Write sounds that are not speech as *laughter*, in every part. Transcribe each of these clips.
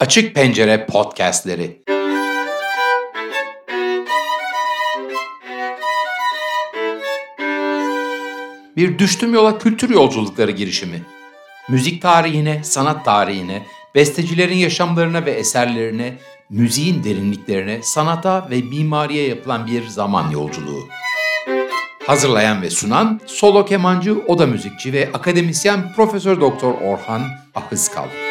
Açık Pencere Podcastleri Bir Düştüm Yola Kültür Yolculukları girişimi. Müzik tarihine, sanat tarihine, bestecilerin yaşamlarına ve eserlerine, müziğin derinliklerine, sanata ve mimariye yapılan bir zaman yolculuğu. Hazırlayan ve sunan solo kemancı, oda müzikçi ve akademisyen Profesör Doktor Orhan Ahıskal.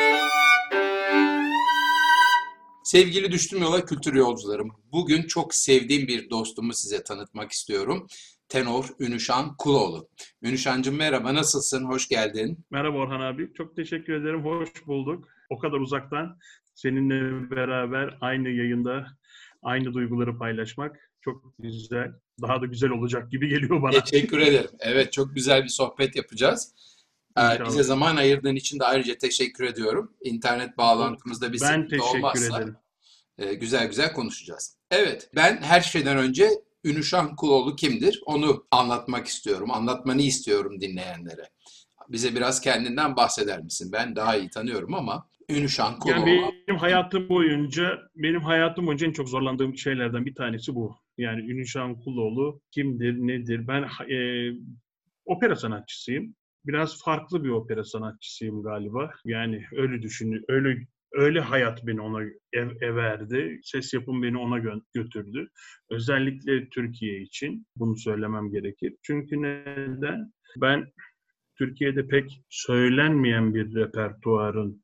Sevgili Düştüm Yola Kültür Yolcularım, bugün çok sevdiğim bir dostumu size tanıtmak istiyorum. Tenor Ünüşan Kuloğlu. Ünüşancım merhaba, nasılsın? Hoş geldin. Merhaba Orhan abi, çok teşekkür ederim. Hoş bulduk. O kadar uzaktan seninle beraber aynı yayında aynı duyguları paylaşmak çok güzel. Daha da güzel olacak gibi geliyor bana. Teşekkür ederim. Evet, çok güzel bir sohbet yapacağız. Ee, İnşallah. Bize zaman ayırdığın için de ayrıca teşekkür ediyorum. İnternet bağlantımızda bir ben sıkıntı olmazsa ederim. e, güzel güzel konuşacağız. Evet, ben her şeyden önce Ünüşan Kuloğlu kimdir? Onu anlatmak istiyorum, anlatmanı istiyorum dinleyenlere. Bize biraz kendinden bahseder misin? Ben daha iyi tanıyorum ama Ünüşan Kuloğlu. Yani benim hayatım boyunca, benim hayatım boyunca en çok zorlandığım şeylerden bir tanesi bu. Yani Ünüşan Kuloğlu kimdir, nedir? Ben e, opera sanatçısıyım. Biraz farklı bir opera sanatçısıyım galiba. Yani öyle düşün, öyle öyle hayat beni ona ev, everdi. Ses yapım beni ona gö- götürdü. Özellikle Türkiye için bunu söylemem gerekir. Çünkü neden? Ben Türkiye'de pek söylenmeyen bir repertuarın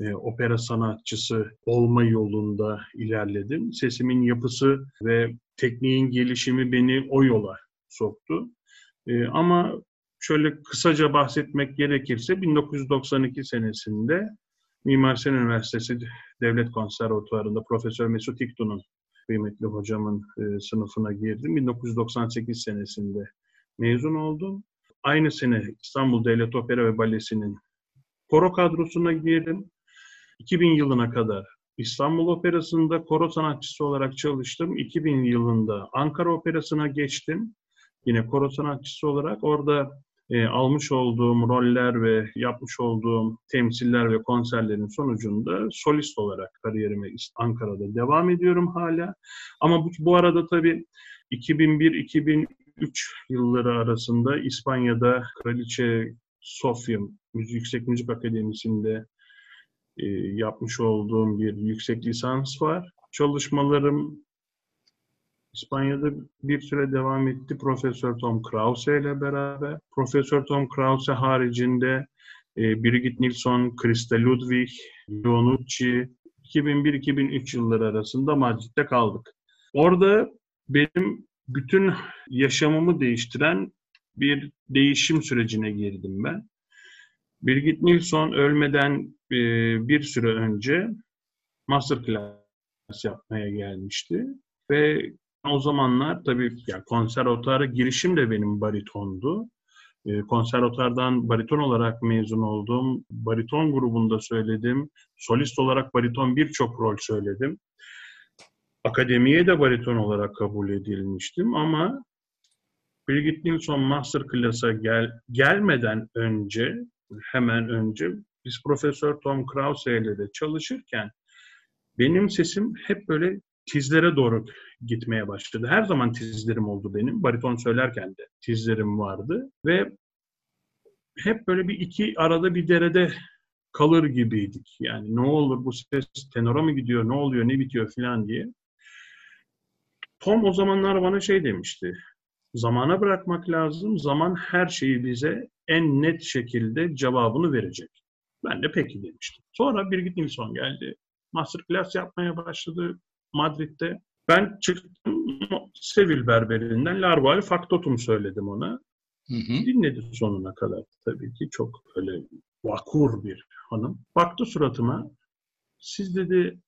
e, opera sanatçısı olma yolunda ilerledim. Sesimin yapısı ve tekniğin gelişimi beni o yola soktu. E, ama şöyle kısaca bahsetmek gerekirse 1992 senesinde Mimar Sinan Üniversitesi Devlet Konservatuvarı'nda Profesör Mesut İktu'nun kıymetli hocamın e, sınıfına girdim. 1998 senesinde mezun oldum. Aynı sene İstanbul Devlet Opera ve Balesi'nin koro kadrosuna girdim. 2000 yılına kadar İstanbul Operası'nda koro sanatçısı olarak çalıştım. 2000 yılında Ankara Operası'na geçtim. Yine koro sanatçısı olarak orada e, almış olduğum roller ve yapmış olduğum temsiller ve konserlerin sonucunda solist olarak kariyerime Ankara'da devam ediyorum hala. Ama bu, bu arada tabii 2001-2003 yılları arasında İspanya'da Kraliçe Müzik Yüksek Müzik Akademisi'nde e, yapmış olduğum bir yüksek lisans var. Çalışmalarım İspanya'da bir süre devam etti Profesör Tom Krause ile beraber. Profesör Tom Krause haricinde e, Birgit Nilsson, Krista Ludwig, Leonucci 2001-2003 yılları arasında Madrid'de kaldık. Orada benim bütün yaşamımı değiştiren bir değişim sürecine girdim ben. Birgit Nilsson ölmeden e, bir süre önce masterclass yapmaya gelmişti ve o zamanlar tabii yani konservatuara girişim de benim baritondu. E, konservatuardan bariton olarak mezun oldum. Bariton grubunda söyledim. Solist olarak bariton birçok rol söyledim. Akademiye de bariton olarak kabul edilmiştim ama Birgit Nilsson Masterclass'a gel, gelmeden önce, hemen önce biz Profesör Tom Krause ile de çalışırken benim sesim hep böyle tizlere doğru gitmeye başladı. Her zaman tizlerim oldu benim. Bariton söylerken de tizlerim vardı ve hep böyle bir iki arada bir derede kalır gibiydik. Yani ne olur bu ses tenora mı gidiyor, ne oluyor, ne bitiyor falan diye. Tom o zamanlar bana şey demişti. Zamana bırakmak lazım. Zaman her şeyi bize en net şekilde cevabını verecek. Ben de peki demiştim. Sonra Birgit Nilsson geldi. Masterclass yapmaya başladı Madrid'de. Ben çıktım Sevil berberinden Larval Faktotum söyledim ona. Hı hı. Dinledi sonuna kadar tabii ki. Çok öyle vakur bir hanım. Baktı suratıma. Siz dedi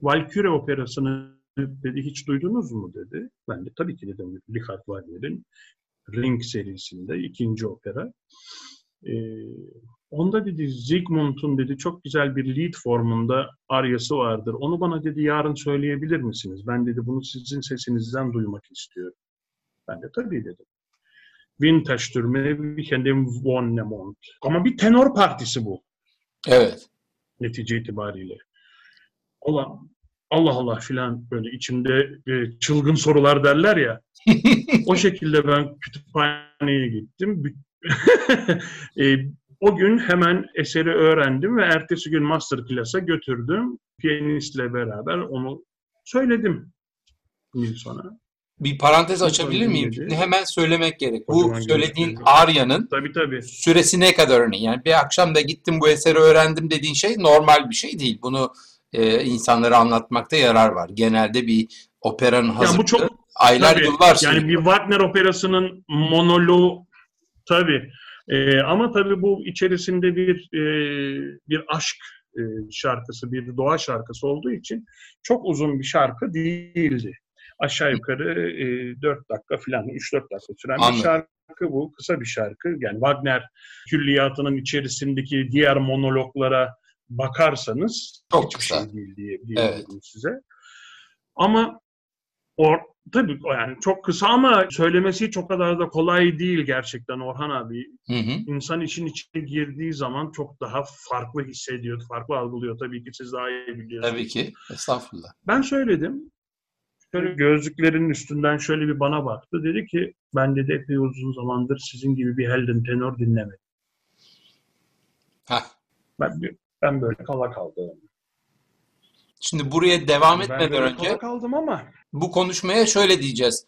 Valkyrie operasını dedi hiç duydunuz mu dedi. Ben de tabii ki dedim Richard Wagner'in Ring serisinde ikinci opera. Ee, onda dedi Zygmunt'un dedi çok güzel bir lead formunda aryası vardır. Onu bana dedi yarın söyleyebilir misiniz? Ben dedi bunu sizin sesinizden duymak istiyorum. Ben de tabii dedim. Winterstürme Weekend'in Wonnemont. Ama bir tenor partisi bu Evet. netice itibariyle. Allah Allah Allah filan böyle içimde e, çılgın sorular derler ya. *laughs* o şekilde ben kütüphaneye gittim. *laughs* e, o gün hemen eseri öğrendim ve ertesi gün master class'a götürdüm. Piyanistle beraber onu söyledim Nilsson'a. Bir parantez açabilir miyim? Şimdi hemen söylemek gerek. Bu söylediğin Arya'nın tabii, tabii. süresi ne kadar örneğin? Yani bir akşam da gittim bu eseri öğrendim dediğin şey normal bir şey değil. Bunu e, insanlara anlatmakta yarar var. Genelde bir operanın hazırlığı yani bu çok, aylar tabii, yıllar. Yani bir Wagner operasının monoloğu tabii. E, ama tabii bu içerisinde bir e, bir aşk e, şarkısı, bir doğa şarkısı olduğu için çok uzun bir şarkı değildi aşağı yukarı e, 4 dakika falan, 3-4 dakika süren Anladım. bir şarkı bu. Kısa bir şarkı. Yani Wagner külliyatının içerisindeki diğer monologlara bakarsanız çok kısa şey değil diye evet. size. Ama or, tabii yani çok kısa ama söylemesi çok kadar da kolay değil gerçekten Orhan abi. Hı hı. İnsan işin içine girdiği zaman çok daha farklı hissediyor, farklı algılıyor. Tabii ki siz daha iyi biliyorsunuz. Tabii ki. Estağfurullah. Ben söyledim. Şöyle gözlüklerinin üstünden şöyle bir bana baktı. Dedi ki ben dedi epey uzun zamandır sizin gibi bir Helden tenor dinlemedim. Heh. Ben, ben böyle kala kaldım. Şimdi buraya devam etmeden ben önce kaldım ama bu konuşmaya şöyle diyeceğiz.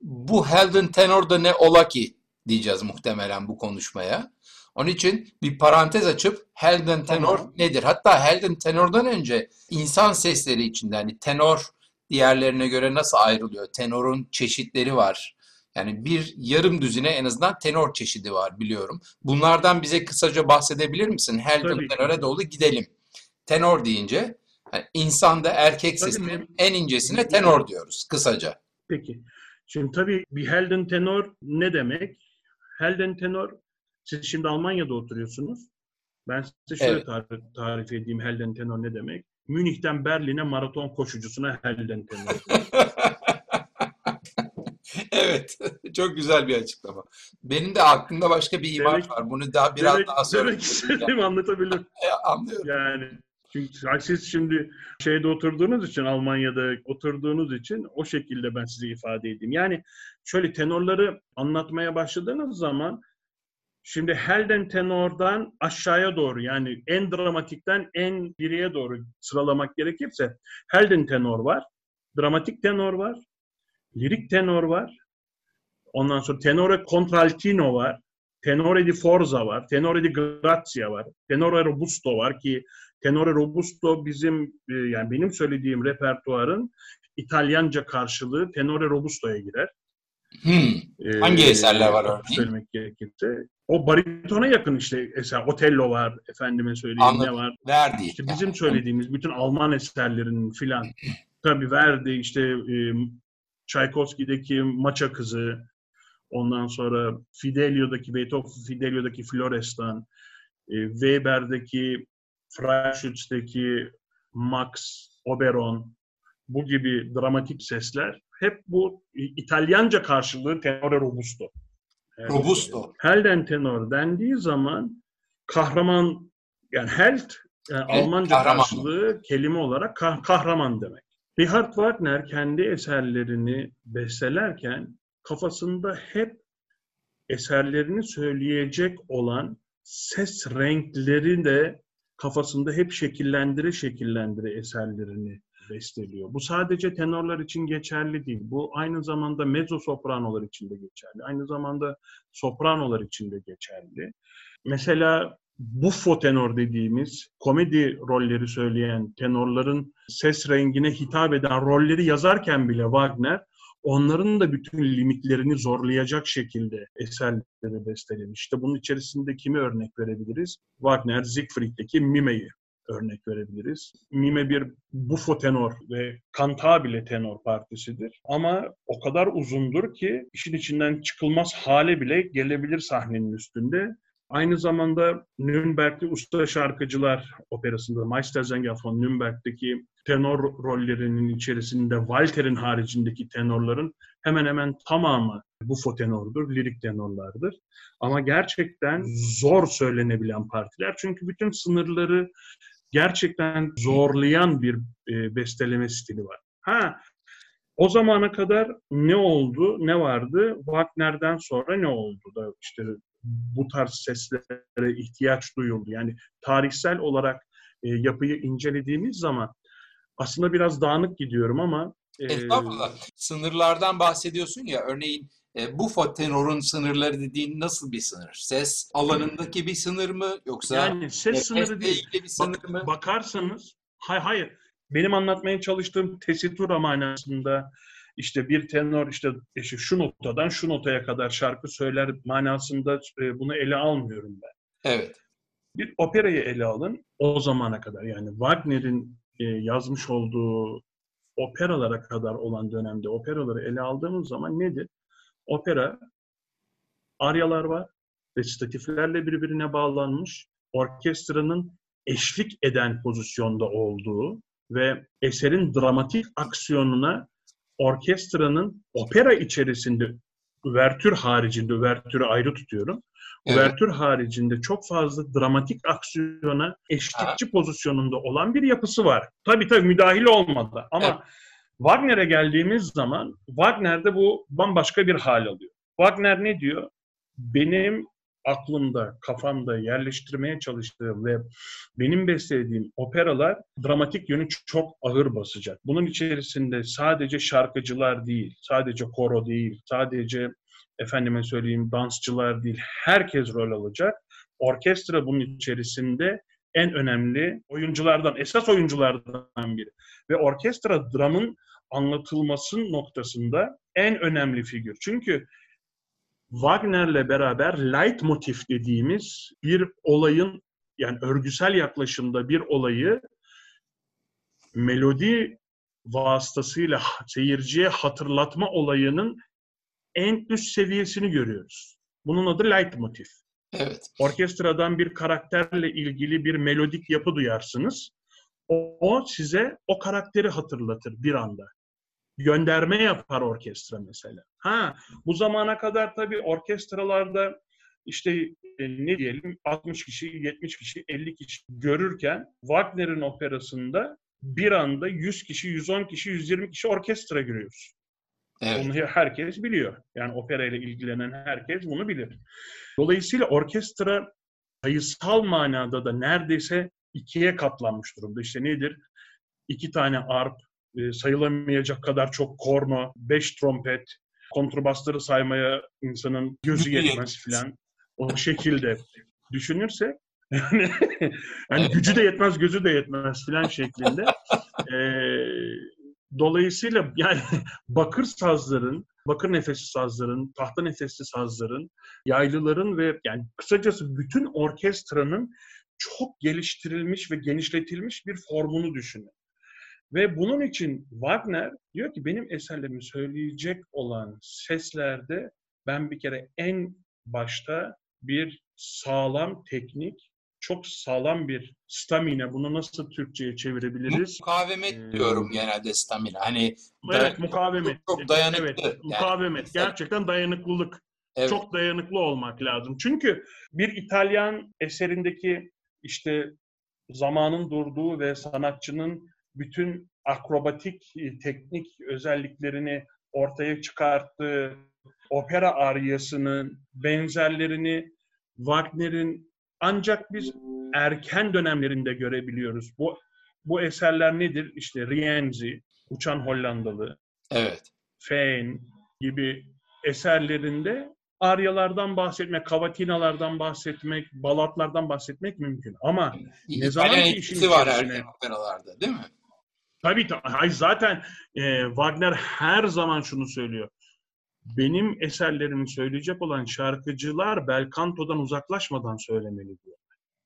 Bu Helden tenor ne ola ki diyeceğiz muhtemelen bu konuşmaya. Onun için bir parantez açıp Helden tenor tamam. nedir? Hatta Helden tenordan önce insan sesleri içinde hani tenor diğerlerine göre nasıl ayrılıyor? Tenorun çeşitleri var. Yani bir yarım düzine en azından tenor çeşidi var biliyorum. Bunlardan bize kısaca bahsedebilir misin? Helden tenore doğru gidelim. Tenor deyince yani insanda erkek sesinin en incesine tenor diyoruz kısaca. Peki. Şimdi tabii bir Helden tenor ne demek? Helden tenor, siz şimdi Almanya'da oturuyorsunuz. Ben size şöyle evet. tarif, tarif edeyim Helden tenor ne demek. Münih'ten Berlin'e maraton koşucusuna Helden tenor. *laughs* evet. Çok güzel bir açıklama. Benim de aklımda başka bir imaj demek, var. Bunu daha biraz demek, daha sonra. Demek istediğimi anlatabilirim. *laughs* Anlıyorum. Yani çünkü siz şimdi şeyde oturduğunuz için Almanya'da oturduğunuz için o şekilde ben size ifade edeyim. Yani şöyle tenorları anlatmaya başladığınız zaman Şimdi Helden tenordan aşağıya doğru yani en dramatikten en geriye doğru sıralamak gerekirse Helden tenor var, dramatik tenor var, lirik tenor var, ondan sonra tenore contraltino var, tenore di forza var, tenore di grazia var, tenore robusto var ki tenore robusto bizim e, yani benim söylediğim repertuarın İtalyanca karşılığı tenore robusto'ya girer. Hmm. Hangi ee, eserler var örneğin? Söylemek gerekirse. O baritona yakın işte eser. Otello var, efendime söyleyeyim Anladım. ne var. Verdi. İşte bizim söylediğimiz bütün Alman eserlerinin filan. Tabii Verdi işte e, Tchaikovsky'deki Maça Kızı, ondan sonra Fidelio'daki Beethoven Fidelio'daki Florestan, e, Weber'deki Freischütz'teki Max Oberon bu gibi dramatik sesler hep bu İtalyanca karşılığı tenore robusto. Yani robusto. Helden tenor dendiği zaman kahraman yani held yani evet, Almanca kahraman. karşılığı kelime olarak kah- kahraman demek. Richard Wagner kendi eserlerini bestelerken kafasında hep eserlerini söyleyecek olan ses renkleri de kafasında hep şekillendire şekillendire eserlerini besteliyor. Bu sadece tenorlar için geçerli değil. Bu aynı zamanda mezzo sopranolar için de geçerli. Aynı zamanda sopranolar için de geçerli. Mesela buffo tenor dediğimiz komedi rolleri söyleyen tenorların ses rengine hitap eden rolleri yazarken bile Wagner onların da bütün limitlerini zorlayacak şekilde eserleri bestelemiş. İşte bunun içerisinde kimi örnek verebiliriz? Wagner, Siegfried'deki Mime'yi örnek verebiliriz. Mime bir buffo tenor ve cantabile tenor partisidir. Ama o kadar uzundur ki işin içinden çıkılmaz hale bile gelebilir sahnenin üstünde. Aynı zamanda Nürnberg'de Usta Şarkıcılar Operası'nda Meistersänger von Nürnberg'deki tenor rollerinin içerisinde Walter'in haricindeki tenorların hemen hemen tamamı buffo tenordur, lirik tenorlardır. Ama gerçekten zor söylenebilen partiler. Çünkü bütün sınırları gerçekten zorlayan bir e, besteleme stili var. Ha o zamana kadar ne oldu, ne vardı? Wagner'den sonra ne oldu da işte bu tarz seslere ihtiyaç duyuldu. Yani tarihsel olarak e, yapıyı incelediğimiz zaman aslında biraz dağınık gidiyorum ama e, Estağfurullah. Sınırlardan bahsediyorsun ya. Örneğin e, bu tenorun sınırları dediğin nasıl bir sınır? Ses alanındaki bir sınır mı yoksa yani ses sınırı değil. bir sınır Bak, mı? Bakarsanız hayır hayır. Benim anlatmaya çalıştığım tesitura manasında işte bir tenor işte, işte şu notadan şu notaya kadar şarkı söyler manasında e, bunu ele almıyorum ben. Evet. Bir operayı ele alın o zamana kadar yani Wagner'in e, yazmış olduğu operalara kadar olan dönemde operaları ele aldığımız zaman nedir? Opera aryalar var, resitatiflerle birbirine bağlanmış, orkestranın eşlik eden pozisyonda olduğu ve eserin dramatik aksiyonuna orkestranın opera içerisinde üvertür haricinde, üvertürü ayrı tutuyorum. Evet. Üvertür haricinde çok fazla dramatik aksiyona eşlikçi ha. pozisyonunda olan bir yapısı var. Tabii tabii müdahil olmadı ama evet. Wagner'e geldiğimiz zaman Wagner'de bu bambaşka bir hal alıyor. Wagner ne diyor? Benim aklımda, kafamda yerleştirmeye çalıştığım ve benim beslediğim operalar dramatik yönü çok ağır basacak. Bunun içerisinde sadece şarkıcılar değil, sadece koro değil, sadece efendime söyleyeyim dansçılar değil, herkes rol alacak. Orkestra bunun içerisinde en önemli oyunculardan, esas oyunculardan biri. Ve orkestra dramın anlatılması noktasında en önemli figür. Çünkü Wagner'le beraber leitmotiv dediğimiz bir olayın yani örgüsel yaklaşımda bir olayı melodi vasıtasıyla seyirciye hatırlatma olayının en üst seviyesini görüyoruz. Bunun adı leitmotiv. Evet. Orkestradan bir karakterle ilgili bir melodik yapı duyarsınız. O, o size o karakteri hatırlatır bir anda gönderme yapar orkestra mesela. Ha bu zamana kadar tabii orkestralarda işte e, ne diyelim 60 kişi, 70 kişi, 50 kişi görürken Wagner'in operasında bir anda 100 kişi, 110 kişi, 120 kişi orkestra görüyoruz. Evet. Bunu herkes biliyor. Yani opera ile ilgilenen herkes bunu bilir. Dolayısıyla orkestra sayısal manada da neredeyse ikiye katlanmış durumda. İşte nedir? İki tane arp, e, sayılamayacak kadar çok korno, beş trompet, kontrbasları saymaya insanın gözü yetmez filan. O şekilde düşünürsek yani, *laughs* yani gücü de yetmez, gözü de yetmez filan şeklinde. Ee, dolayısıyla yani *laughs* bakır sazların, bakır nefesli sazların, tahta nefesli sazların, yaylıların ve yani kısacası bütün orkestranın çok geliştirilmiş ve genişletilmiş bir formunu düşünün. Ve bunun için Wagner diyor ki benim eserlerimi söyleyecek olan seslerde ben bir kere en başta bir sağlam teknik, çok sağlam bir stamina. Bunu nasıl Türkçe'ye çevirebiliriz? Mukavemet ee, diyorum genelde stamina. Hani evet, mukavemet. Çok dayanıklı. Evet, yani. mukavemet. Gerçekten dayanıklılık. Evet. Çok dayanıklı olmak lazım. Çünkü bir İtalyan eserindeki işte zamanın durduğu ve sanatçının bütün akrobatik e, teknik özelliklerini ortaya çıkarttığı opera aryasının benzerlerini Wagner'in ancak biz erken dönemlerinde görebiliyoruz. Bu bu eserler nedir? İşte Rienzi, Uçan Hollandalı, evet. Fein gibi eserlerinde aryalardan bahsetmek, kavatinalardan bahsetmek, balatlardan bahsetmek mümkün. Ama ne zaman ki işin var erken operalarda değil mi? Tabii tabii. Zaten e, Wagner her zaman şunu söylüyor. Benim eserlerimi söyleyecek olan şarkıcılar belkantodan uzaklaşmadan söylemeli diyor.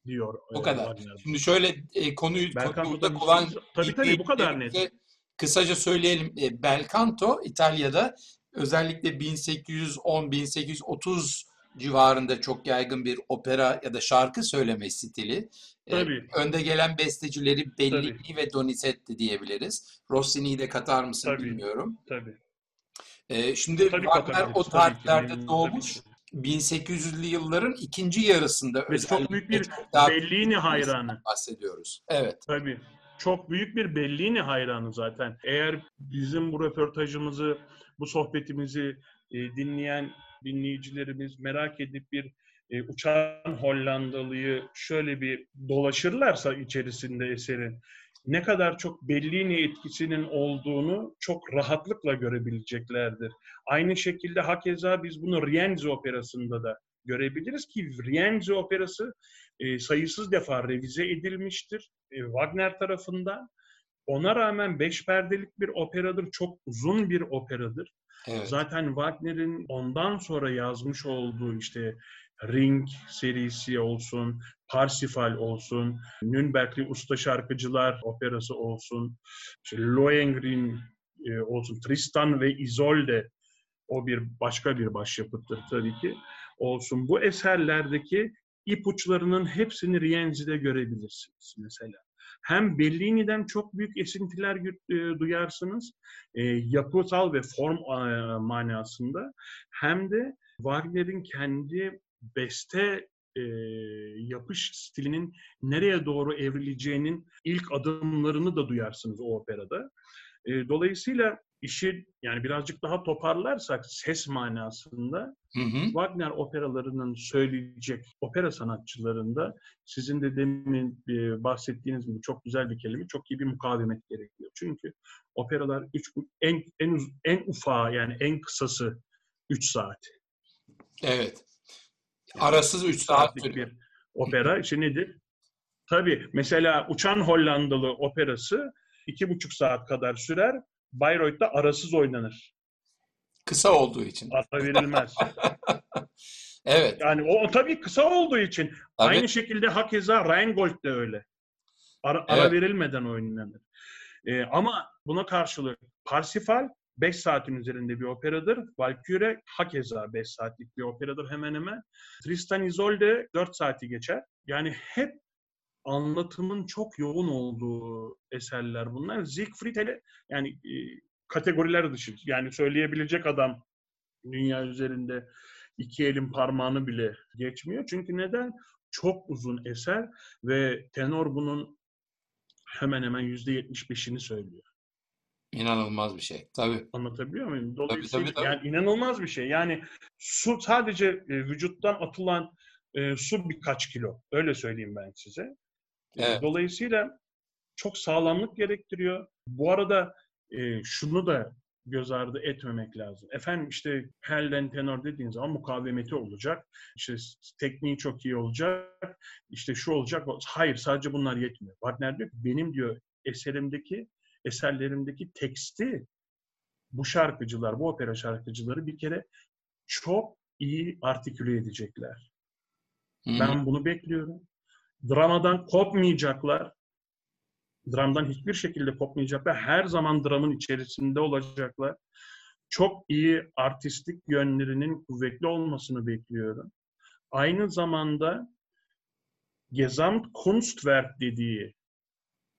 diyor bu e, kadar. Wagner. Şimdi şöyle e, konuyu burada olan tabii tabii bu kadar net. Kısaca söyleyelim. E, belcanto İtalya'da özellikle 1810-1830 civarında çok yaygın bir opera ya da şarkı söyleme stili. Ee, Tabii. Ee, önde gelen bestecileri Bellini Tabii. ve Donizetti diyebiliriz. Rossini'yi de katar mısın Tabii. bilmiyorum. Tabii. Ee, şimdi Tabii Wagner o tarihlerde doğmuş. 1800'lü yılların ikinci yarısında Ve çok büyük bir Bellini hayranı. bahsediyoruz. Evet. Tabii. Çok büyük bir Bellini hayranı zaten. Eğer bizim bu röportajımızı, bu sohbetimizi e, dinleyen dinleyicilerimiz merak edip bir e, uçan Hollandalıyı şöyle bir dolaşırlarsa içerisinde eserin ne kadar çok Bellini etkisinin olduğunu çok rahatlıkla görebileceklerdir. Aynı şekilde hakeza biz bunu Rienzi operasında da görebiliriz ki Rienzi operası e, sayısız defa revize edilmiştir e, Wagner tarafından. Ona rağmen beş perdelik bir operadır, çok uzun bir operadır. Evet. Zaten Wagner'in ondan sonra yazmış olduğu işte Ring serisi olsun, Parsifal olsun, Nürnbergli Usta Şarkıcılar Operası olsun, işte Lohengrin e, olsun, Tristan ve Isolde o bir başka bir başyapıttır tabii ki olsun. Bu eserlerdeki ipuçlarının hepsini Rienzi'de görebilirsiniz mesela. Hem Bellini'den çok büyük esintiler e, duyarsınız, e, yapısal ve form e, manasında hem de Wagner'in kendi beste e, yapış stilinin nereye doğru evrileceğinin ilk adımlarını da duyarsınız o operada. E, dolayısıyla işi yani birazcık daha toparlarsak ses manasında hı hı. Wagner operalarının söyleyecek opera sanatçılarında sizin de demin e, bahsettiğiniz gibi çok güzel bir kelime, çok iyi bir mukavemet gerekiyor. Çünkü operalar üç, en en en ufağı yani en kısası 3 saat. Evet. Arasız 3 saat bir opera. İşte nedir? Tabii mesela Uçan Hollandalı operası iki buçuk saat kadar sürer. Bayreuth'ta arasız oynanır. Kısa olduğu için. Ara verilmez. *laughs* evet. Yani o, tabii kısa olduğu için. Tabii. Aynı şekilde hakeza Rheingold de öyle. Ara, evet. ara verilmeden oynanır. Ee, ama buna karşılık Parsifal 5 saatin üzerinde bir operadır. Valkyrie hakeza 5 saatlik bir operadır hemen hemen. Tristan Isolde 4 saati geçer. Yani hep anlatımın çok yoğun olduğu eserler bunlar. Siegfried hele yani e, kategoriler dışı yani söyleyebilecek adam dünya üzerinde iki elin parmağını bile geçmiyor. Çünkü neden? Çok uzun eser ve tenor bunun hemen hemen yüzde yetmiş beşini söylüyor. İnanılmaz bir şey. Tabii. Anlatabiliyor muyum? Dolayısıyla tabii, tabii, tabii. yani inanılmaz bir şey. Yani su sadece e, vücuttan atılan e, su birkaç kilo. Öyle söyleyeyim ben size. E, evet. Dolayısıyla çok sağlamlık gerektiriyor. Bu arada e, şunu da göz ardı etmemek lazım. Efendim işte Helden tenor dediğin zaman mukavemeti olacak. İşte tekniği çok iyi olacak. İşte şu olacak. Hayır sadece bunlar yetmiyor. Wagner diyor ki benim diyor eserimdeki eserlerimdeki teksti bu şarkıcılar, bu opera şarkıcıları bir kere çok iyi artiküle edecekler. Hmm. Ben bunu bekliyorum. Dramadan kopmayacaklar. Dramdan hiçbir şekilde kopmayacaklar. Her zaman dramın içerisinde olacaklar. Çok iyi artistik yönlerinin kuvvetli olmasını bekliyorum. Aynı zamanda Gesamtkunstwerk dediği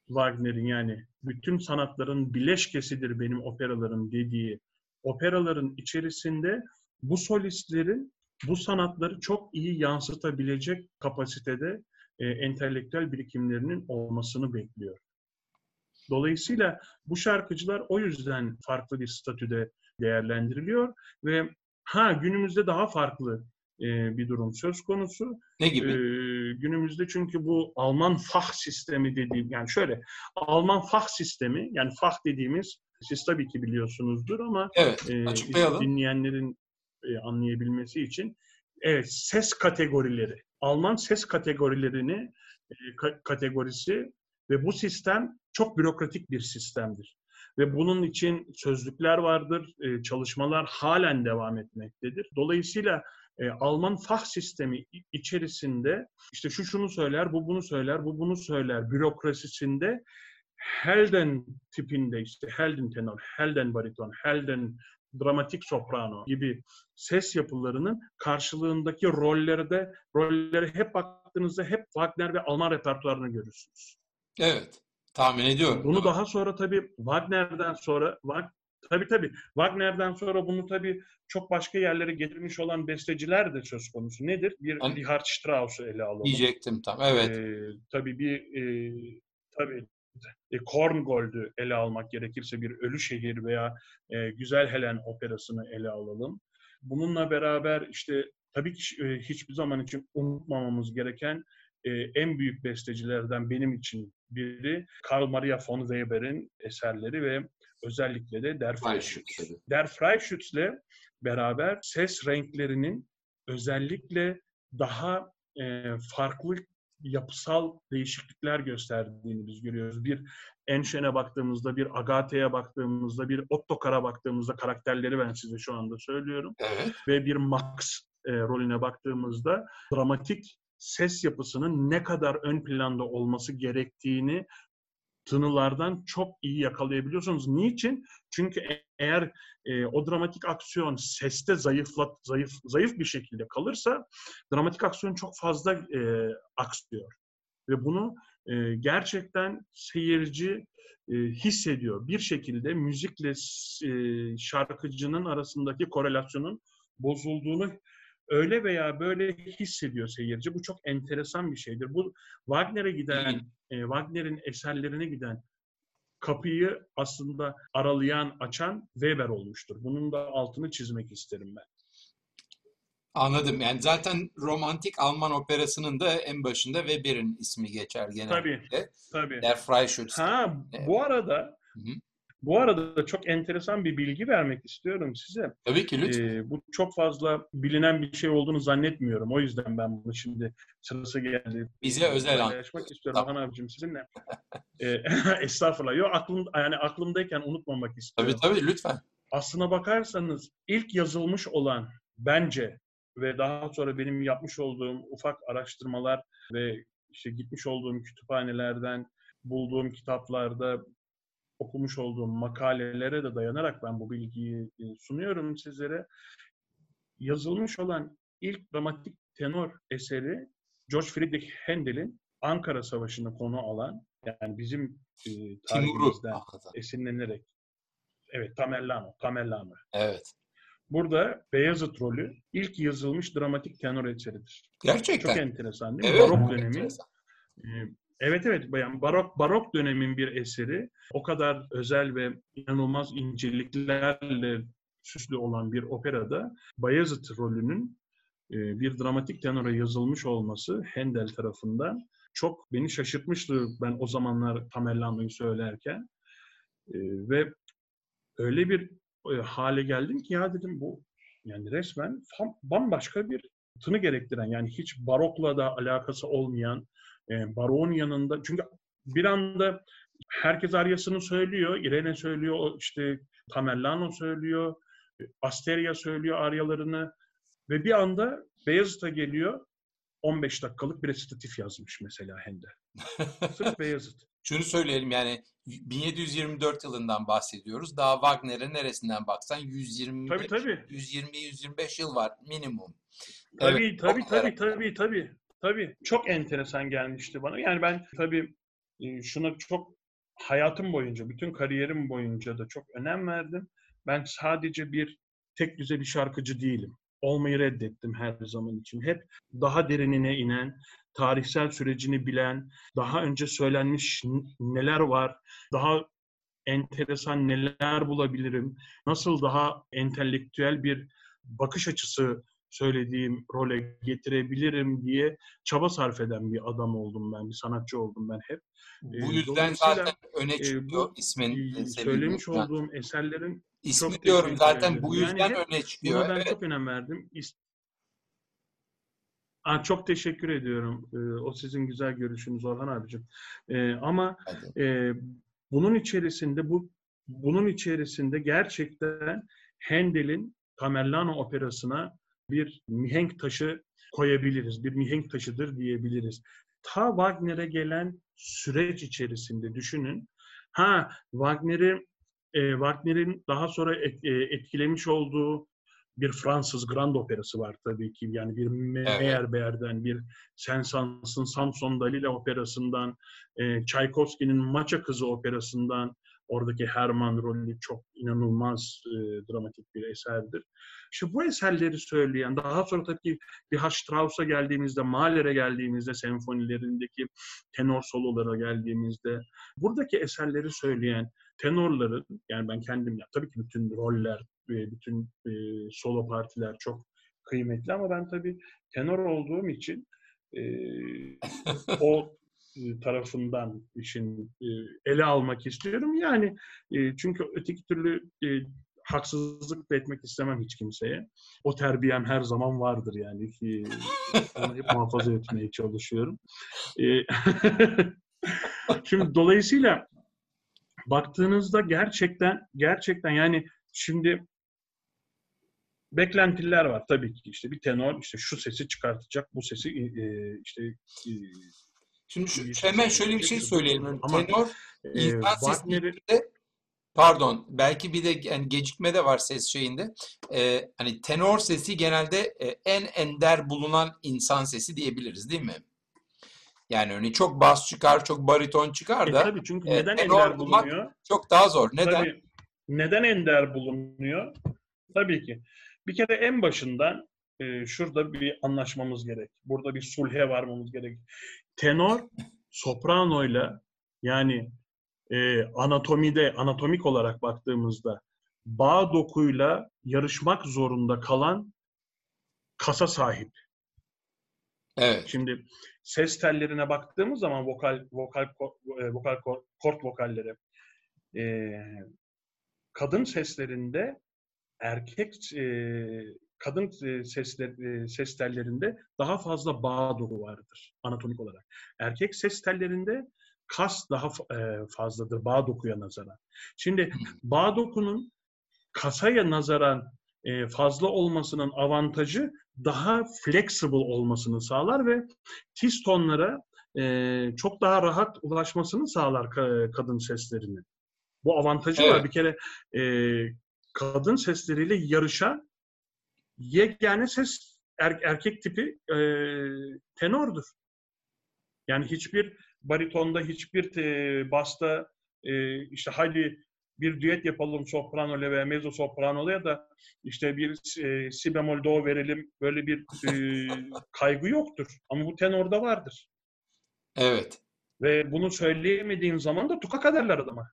Wagner'in yani bütün sanatların bileşkesidir benim operalarım dediği operaların içerisinde bu solistlerin bu sanatları çok iyi yansıtabilecek kapasitede e, entelektüel birikimlerinin olmasını bekliyor. Dolayısıyla bu şarkıcılar o yüzden farklı bir statüde değerlendiriliyor ve ha günümüzde daha farklı e, bir durum söz konusu. Ne gibi? E, günümüzde çünkü bu Alman fah sistemi dediğim yani şöyle Alman fah sistemi yani fah dediğimiz siz tabii ki biliyorsunuzdur ama evet, e, dinleyenlerin e, anlayabilmesi için evet ses kategorileri Alman ses kategorilerini e, ka- kategorisi ve bu sistem çok bürokratik bir sistemdir. Ve bunun için sözlükler vardır, e, çalışmalar halen devam etmektedir. Dolayısıyla e, Alman fah sistemi içerisinde işte şu şunu söyler, bu bunu söyler, bu bunu söyler bürokrasisinde Helden tipinde işte Helden tenor, Helden bariton, Helden dramatik soprano gibi ses yapılarının karşılığındaki rollerde rolleri hep baktığınızda hep Wagner ve Alman repertuarını görürsünüz. Evet. Tahmin ediyorum. Bunu daha sonra tabii Wagner'den sonra Tabii tabii. Wagner'den sonra bunu tabii çok başka yerlere getirmiş olan besteciler de söz konusu. Nedir? Bir Hani- Richard Strauss'u ele alalım. Diyecektim tam. Evet. Ee, tabii bir e, tabii e, Korngold'u ele almak gerekirse bir Ölü Şehir veya e, Güzel Helen operasını ele alalım. Bununla beraber işte tabii ki e, hiçbir zaman için unutmamamız gereken e, en büyük bestecilerden benim için biri Karl Maria von Weber'in eserleri ve özellikle de Der Freischütz. Der Freischütz'le beraber ses renklerinin özellikle daha e, farklı yapısal değişiklikler gösterdiğini biz görüyoruz. Bir Enşen'e baktığımızda, bir Agathe'ye baktığımızda, bir Ottokar'a baktığımızda karakterleri ben size şu anda söylüyorum. Evet. Ve bir Max e, rolüne baktığımızda dramatik ses yapısının ne kadar ön planda olması gerektiğini tınılardan çok iyi yakalayabiliyorsunuz. Niçin? Çünkü e- eğer e, o dramatik aksiyon seste zayıflat zayıf zayıf bir şekilde kalırsa dramatik aksiyon çok fazla e, aksıyor ve bunu e, gerçekten seyirci e, hissediyor. Bir şekilde müzikle e, şarkıcının arasındaki korelasyonun bozulduğunu öyle veya böyle hissediyor seyirci. Bu çok enteresan bir şeydir. Bu Wagner'e giden, e, Wagner'in eserlerine giden kapıyı aslında aralayan, açan Weber olmuştur. Bunun da altını çizmek isterim ben. Anladım. Yani zaten romantik Alman operasının da en başında Weber'in ismi geçer genellikle. Tabii. Der Freischütz. Ha, bu arada Hı hı. Bu arada da çok enteresan bir bilgi vermek istiyorum size. Tabii ki lütfen. Ee, bu çok fazla bilinen bir şey olduğunu zannetmiyorum. O yüzden ben bunu şimdi sırası geldi. Bize özel paylaşmak istiyorum Tamam. Han abicim sizinle. Ee, *laughs* estağfurullah. Yok aklım yani aklımdayken unutmamak istiyorum. Tabii tabii lütfen. Aslına bakarsanız ilk yazılmış olan bence ve daha sonra benim yapmış olduğum ufak araştırmalar ve işte gitmiş olduğum kütüphanelerden bulduğum kitaplarda okumuş olduğum makalelere de dayanarak ben bu bilgiyi e, sunuyorum sizlere. Yazılmış olan ilk dramatik tenor eseri George Friedrich Handel'in Ankara Savaşı'nı konu alan yani bizim e, tarihimizden anlatan. esinlenerek evet Tamerlano, Tamerlano. Evet. Burada Beyazıt rolü ilk yazılmış dramatik tenor eseridir. Gerçekten. Çok enteresan değil mi? Evet. Barok dönemin enteresan. Evet evet bayan barok barok dönemin bir eseri. O kadar özel ve inanılmaz inceliklerle süslü olan bir operada Bayezid rolünün e, bir dramatik tenora yazılmış olması Handel tarafından çok beni şaşırtmıştı ben o zamanlar Tamerlano'yu söylerken. E, ve öyle bir e, hale geldim ki ya dedim bu yani resmen bambaşka bir tını gerektiren yani hiç barokla da alakası olmayan e, baron yanında çünkü bir anda herkes aryasını söylüyor. Irene söylüyor, işte Tamerlano söylüyor, Asteria söylüyor aryalarını ve bir anda Beyazıt'a geliyor 15 dakikalık bir resitatif yazmış mesela Handel. *laughs* Sırf Beyazıt. Şunu söyleyelim yani 1724 yılından bahsediyoruz. Daha Wagner'e neresinden baksan 120 Tabii tabii. 120-125 yıl var minimum. Tabii Evet, tabii tabii merak tabii tabii. Tabii çok enteresan gelmişti bana. Yani ben tabii e, şuna çok hayatım boyunca, bütün kariyerim boyunca da çok önem verdim. Ben sadece bir tek düze bir şarkıcı değilim. Olmayı reddettim her zaman için. Hep daha derinine inen, tarihsel sürecini bilen, daha önce söylenmiş neler var, daha enteresan neler bulabilirim, nasıl daha entelektüel bir bakış açısı söylediğim role getirebilirim diye çaba sarf eden bir adam oldum ben, bir sanatçı oldum ben hep. Bu Ee, yüzden zaten öne e, çıkıyor bu, ismin. Söylemiş yüzünden. olduğum eserlerin İsmi çok diyorum zaten ederim. bu Yani yüzden hep öne çıkıyor. buna ben Evet. çok önem verdim. İs- Aa, çok teşekkür ediyorum. Ee, o sizin güzel görüşünüz Orhan abicim. Ee, ama Hadi. e, bunun içerisinde bu bunun içerisinde gerçekten Handel'in Tamerlano operasına bir mihenk taşı koyabiliriz. Bir mihenk taşıdır diyebiliriz. Ta Wagner'e gelen süreç içerisinde düşünün. Ha Wagner'i e, Wagner'in daha sonra et- e, etkilemiş olduğu bir Fransız Grand Operası var tabii ki. Yani bir Meyerbeer'den, bir Saint-Saëns'ın Samson Dalila operasından, e, Tchaikovsky'nin Maça Kızı operasından, oradaki Herman rolü çok inanılmaz e, dramatik bir eserdir. İşte bu eserleri söyleyen, daha sonra tabii bir Strauss'a geldiğimizde, Mahler'e geldiğimizde, senfonilerindeki tenor sololara geldiğimizde, buradaki eserleri söyleyen tenorların, yani ben kendim, ya, tabii ki bütün roller, bütün e, solo partiler çok kıymetli ama ben tabii tenor olduğum için e, *laughs* o e, tarafından işin e, ele almak istiyorum. Yani e, çünkü öteki türlü haksızlık da etmek istemem hiç kimseye. O terbiyem her zaman vardır yani ki onu hep muhafaza etmeye çalışıyorum. *laughs* Şimdi dolayısıyla baktığınızda gerçekten gerçekten yani şimdi beklentiler var tabii ki işte bir tenor işte şu sesi çıkartacak bu sesi işte Şimdi şu, hemen şöyle bir şey söyleyelim. Ama, Tenor e, insan sesinde pardon belki bir de yani gecikme de var ses şeyinde. Ee, hani tenor sesi genelde e, en ender bulunan insan sesi diyebiliriz değil mi? Yani hani çok bas çıkar, çok bariton çıkar e, da. E, tabii çünkü e, neden ender bulunuyor? Çok daha zor. Neden? Tabii, neden ender bulunuyor? Tabii ki. Bir kere en başından e, şurada bir anlaşmamız gerek. Burada bir sulhe varmamız gerek. Tenor sopranoyla yani e, anatomide, anatomik olarak baktığımızda bağ dokuyla yarışmak zorunda kalan kasa sahip. Evet. Şimdi ses tellerine baktığımız zaman vokal vokal e, vokal kort vokalleri e, kadın seslerinde erkek e, kadın e, sesler, e, ses tellerinde daha fazla bağ doku vardır anatomik olarak. Erkek ses tellerinde kas daha e, fazladır bağ dokuya nazaran. Şimdi bağ dokunun kasaya nazaran fazla olmasının avantajı daha flexible olmasını sağlar ve tiz tonlara çok daha rahat ulaşmasını sağlar kadın seslerinin. Bu avantajı evet. var. Bir kere kadın sesleriyle yarışan yegane ses er, erkek tipi e, tenordur. Yani hiçbir baritonda, hiçbir e, basta e, işte hadi bir düet yapalım soprano ve mezzo soprano ya da işte bir e, si bemol do verelim böyle bir e, *laughs* kaygı yoktur. Ama bu tenorda vardır. Evet. Ve bunu söyleyemediğin zaman da tukak ederler adama.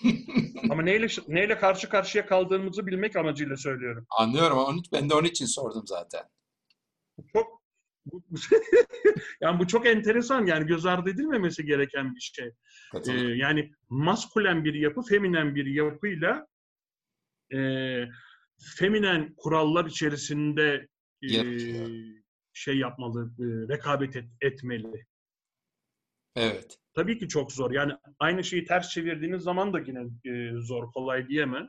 *laughs* Ama neyle neyle karşı karşıya kaldığımızı bilmek amacıyla söylüyorum. Anlıyorum ama ben de onun için sordum zaten. Çok *laughs* yani bu çok enteresan yani göz ardı edilmemesi gereken bir şey. Ee, yani maskülen bir yapı, feminen bir yapıyla e, feminen kurallar içerisinde e, şey yapmalı, e, rekabet et, etmeli. Evet. Tabii ki çok zor. Yani aynı şeyi ters çevirdiğiniz zaman da yine e, zor, kolay diyemem.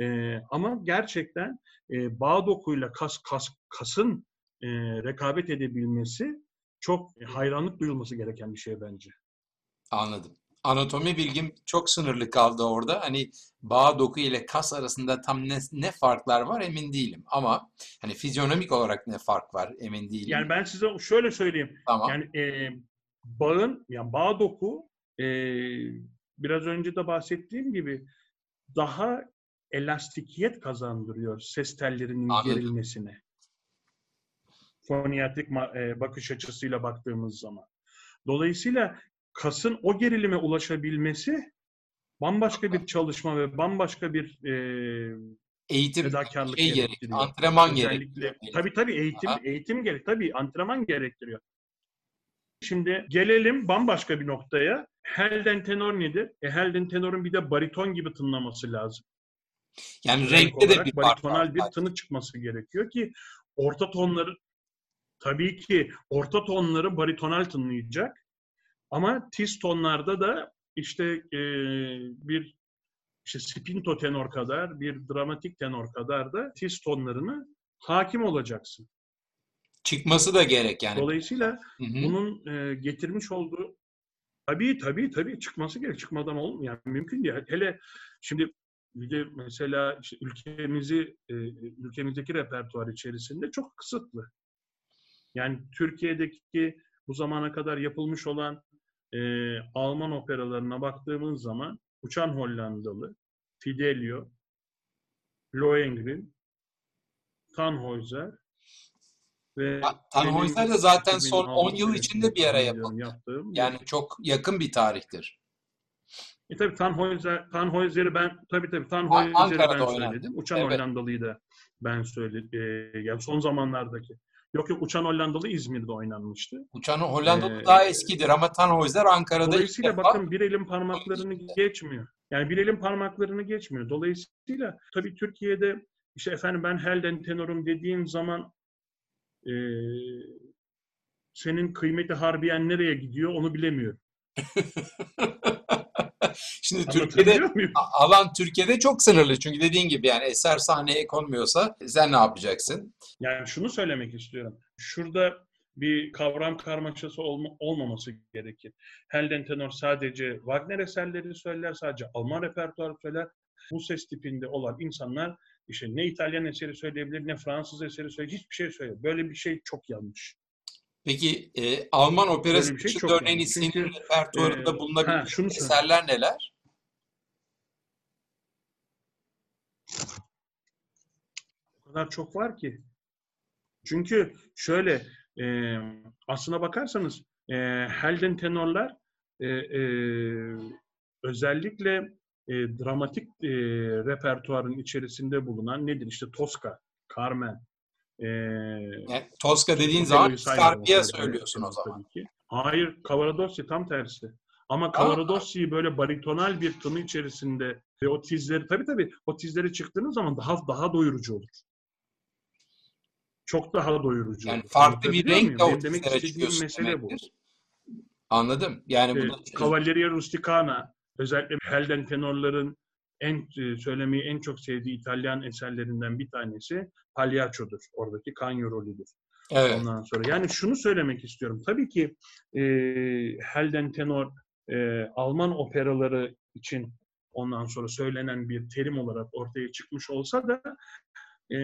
E, ama gerçekten e, bağ dokuyla kas, kas, kasın e, rekabet edebilmesi çok hayranlık duyulması gereken bir şey bence. Anladım. Anatomi bilgim çok sınırlı kaldı orada. Hani bağ doku ile kas arasında tam ne, ne farklar var emin değilim. Ama hani fizyonomik olarak ne fark var emin değilim. Yani ben size şöyle söyleyeyim. Tamam. Yani e, bağın, yani bağ doku e, biraz önce de bahsettiğim gibi daha elastikiyet kazandırıyor ses tellerinin Anladım. gerilmesine. Foniyatrik e, bakış açısıyla baktığımız zaman. Dolayısıyla kasın o gerilime ulaşabilmesi bambaşka bir çalışma ve bambaşka bir e, eğitim fedakarlık şey gerektiriyor. Antrenman gerektiriyor. Tabii tabii eğitim Aha. eğitim gerek tabii antrenman gerektiriyor. Şimdi gelelim bambaşka bir noktaya. Helden tenor nedir? E, Helden tenorun bir de bariton gibi tınlaması lazım. Yani renkte de bir baritonal bir tını çıkması gerekiyor ki orta tonları tabii ki orta tonları baritonal tınlayacak. Ama tiz tonlarda da işte e, bir işte spinto tenor kadar, bir dramatik tenor kadar da tiz tonlarını hakim olacaksın. Çıkması da gerek yani. Dolayısıyla Hı-hı. bunun e, getirmiş olduğu tabii tabii tabii çıkması gerek. Çıkmadan olmuyor. Yani mümkün değil. Hele şimdi bir de mesela işte ülkemizi e, ülkemizdeki repertuar içerisinde çok kısıtlı. Yani Türkiye'deki bu zamana kadar yapılmış olan e, Alman operalarına baktığımız zaman Uçan Hollandalı, Fidelio, Lohengrin, Tannhäuser ve Tannhäuser de zaten son 10 yıl içinde bir ara yapıldı. Yaptığım yani çok yakın bir tarihtir. E tabii Tannhäuser, Tannhäuser'i ben tabii tabii Tannhäuser'i ben söyledim. Uçan evet. Hollandalı'yı da ben söyledim. E, yani son zamanlardaki. Yok yok Uçan Hollandalı İzmir'de oynanmıştı. Uçan Hollandalı ee, daha eskidir ama Tannhäuser Ankara'da Dolayısıyla bakın bir elin parmaklarını geçmiyor. Yani bir elin parmaklarını geçmiyor. Dolayısıyla tabii Türkiye'de işte efendim ben Helden tenorum dediğim zaman e, senin kıymeti harbiyen nereye gidiyor onu bilemiyorum. *laughs* Şimdi Türkiye'de alan Türkiye'de çok sınırlı. Çünkü dediğin gibi yani eser sahneye konmuyorsa sen ne yapacaksın? Yani şunu söylemek istiyorum. Şurada bir kavram karmaşası olma, olmaması gerekir. Helden tenor sadece Wagner eserleri söyler, sadece Alman repertuarı söyler. Bu ses tipinde olan insanlar işte ne İtalyan eseri söyleyebilir, ne Fransız eseri söyleyebilir, hiçbir şey söyleyemez. Böyle bir şey çok yanlış. Peki e, Alman operası şey için örneğin senin repertuarında e, bulunabilen eserler neler? O kadar çok var ki. Çünkü şöyle e, aslına bakarsanız e, Helden tenorlar e, e, özellikle e, dramatik e, repertuarın içerisinde bulunan nedir? İşte Tosca, Carmen. E, yani, Tosca dediğin zaman Scarpia söylüyorsun o zaman. Tabii ki. Hayır, Cavaradossi tam tersi. Ama Cavaradossi'yi böyle baritonal bir tını içerisinde ve o tizleri tabii tabii o tizleri çıktığınız zaman daha daha doyurucu olur. Çok daha doyurucu yani olur. Farklı bir renk de o demek istediğim mesele bu. Anladım. Yani bu da... Cavalleria Rusticana özellikle Helden tenorların en e, söylemeyi en çok sevdiği İtalyan eserlerinden bir tanesi Pagliaccio'dur. Oradaki Canio rolüdür. Evet. Ondan sonra yani şunu söylemek istiyorum. Tabii ki e, Helden tenor e, Alman operaları için ondan sonra söylenen bir terim olarak ortaya çıkmış olsa da e,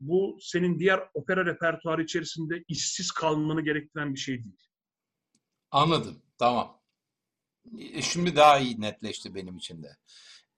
bu senin diğer opera repertuarı içerisinde işsiz kalmanı gerektiren bir şey değil. Anladım. Tamam. E, şimdi daha iyi netleşti benim için de.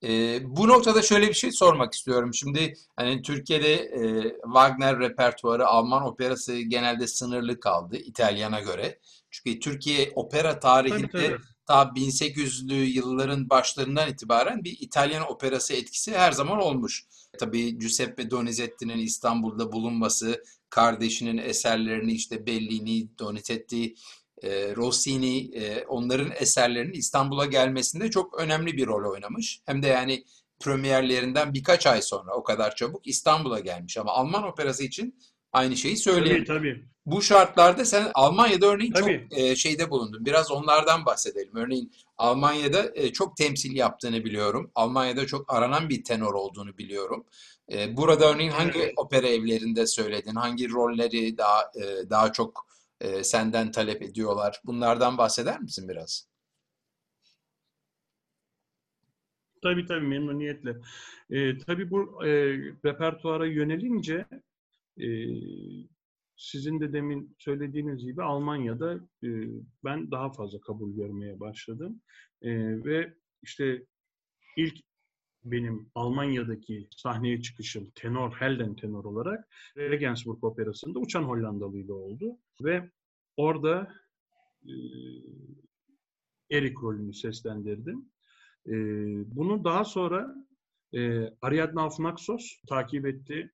E, bu noktada şöyle bir şey sormak istiyorum. Şimdi hani Türkiye'de e, Wagner repertuarı Alman operası genelde sınırlı kaldı İtalyana göre. Çünkü Türkiye opera tarihinde tabii, tabii ta 1800'lü yılların başlarından itibaren bir İtalyan operası etkisi her zaman olmuş. Tabii Giuseppe Donizetti'nin İstanbul'da bulunması, kardeşinin eserlerini işte Bellini, Donizetti, e, Rossini e, onların eserlerinin İstanbul'a gelmesinde çok önemli bir rol oynamış. Hem de yani premierlerinden birkaç ay sonra o kadar çabuk İstanbul'a gelmiş. Ama Alman operası için aynı şeyi söyleyeyim. Tabii tabii. Bu şartlarda sen Almanya'da örneğin Tabii. çok e, şeyde bulundun. Biraz onlardan bahsedelim. Örneğin Almanya'da e, çok temsil yaptığını biliyorum. Almanya'da çok aranan bir tenor olduğunu biliyorum. E, burada örneğin hangi evet. opera evlerinde söyledin? Hangi rolleri daha e, daha çok e, senden talep ediyorlar? Bunlardan bahseder misin biraz? Tabii tabii memnuniyetle. E, tabii bu e, repertuara yönelince e, sizin de demin söylediğiniz gibi Almanya'da e, ben daha fazla kabul görmeye başladım. E, ve işte ilk benim Almanya'daki sahneye çıkışım tenor, Helden tenor olarak Regensburg Operası'nda Uçan Hollandalı ile oldu. Ve orada e, Erik rolünü seslendirdim. E, bunu daha sonra e, Ariadne Afnaxos takip etti.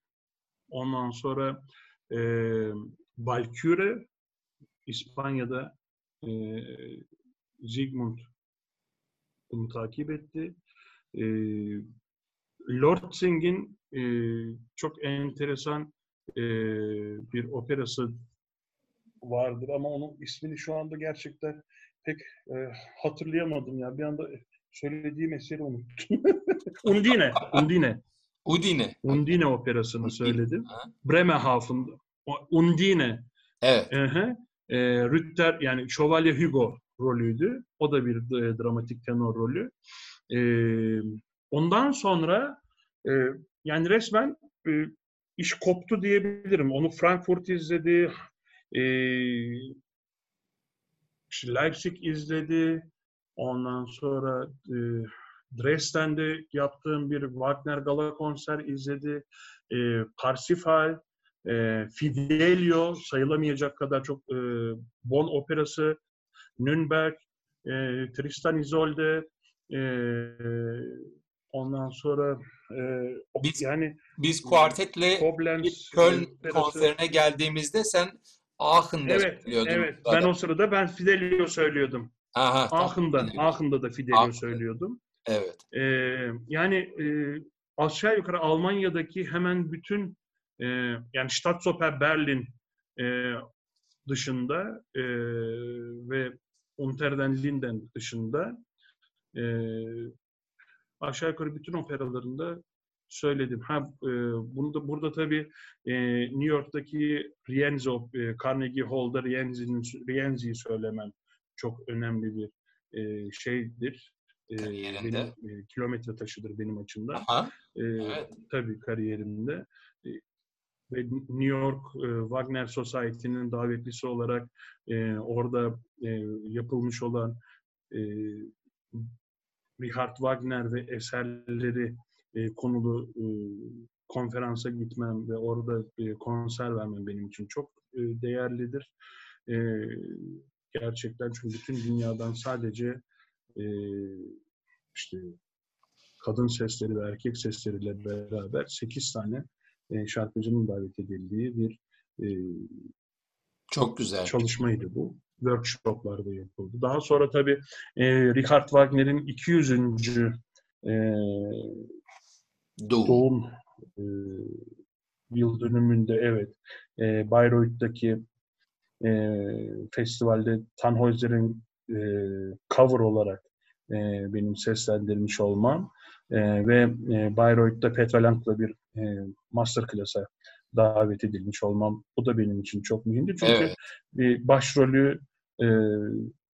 Ondan sonra e, Valkyrie İspanya'da e, Zygmunt bunu takip etti. E, Lord Sing'in e, çok enteresan e, bir operası vardır ama onun ismini şu anda gerçekten pek e, hatırlayamadım ya. Bir anda söylediğim eseri unuttum. *laughs* Undine, Undine. Udine. Undine operasını Udine. söyledim. Ha. Bremerhaven. Undine. Evet. Hı E, Rütter yani Şövalye Hugo rolüydü. O da bir e, dramatik tenor rolü. E, ondan sonra e, yani resmen e, iş koptu diyebilirim. Onu Frankfurt izledi, e, Leipzig izledi, ondan sonra e, Dresden'de yaptığım bir Wagner Gala konser izledi, e, Parsifal, e, Fidelio sayılamayacak kadar çok e, Bon operası, Nürnberg, e, Tristan Isolde, e, ondan sonra e, Biz- yani Biz kuartetle Koblenz Köln operası. konserine geldiğimizde sen Aachen'da Evet, söylüyordun. evet. Ben o sırada ben Fidelio söylüyordum. Aha, tamam. Aachen'da, Aachen'da da Fidelio Aachen. söylüyordum. Evet. Ee, yani e, aşağı yukarı Almanya'daki hemen bütün e, yani Staatsoper Berlin e, dışında e, ve Unter den Linden dışında e, aşağı yukarı bütün operalarında söyledim. Ha e, bunu da burada tabii e, New York'taki Rienzi op- e, Carnegie Hall'da Rienzi'nin Rienzi'yi söylemem çok önemli bir e, şeydir. E, benim e, kilometre taşıdır benim açımdan. Aha, E, evet. Tabii kariyerimde. E, ve New York e, Wagner Society'nin davetlisi olarak e, orada e, yapılmış olan e, Richard Wagner ve eserleri e, konulu e, konferansa gitmem ve orada e, konser vermem benim için çok e, değerlidir. E, gerçekten çünkü bütün dünyadan sadece e, işte kadın sesleri ve erkek sesleriyle beraber 8 tane e, şarkıcının davet edildiği bir e, Çok güzel. çalışmaydı bu. Workshoplarda yapıldı. Daha sonra tabii e, Richard Wagner'in 200. E, Doğu. doğum e, yıl dönümünde evet e, Bayreuth'taki e, festivalde Tannhäuser'in e, cover olarak e, benim seslendirmiş olmam e, ve e, Bayreuth'ta Petra Lang'la bir e, masterclass'a davet edilmiş olmam bu da benim için çok mühimdi. Çünkü Evet. bir başrolü e,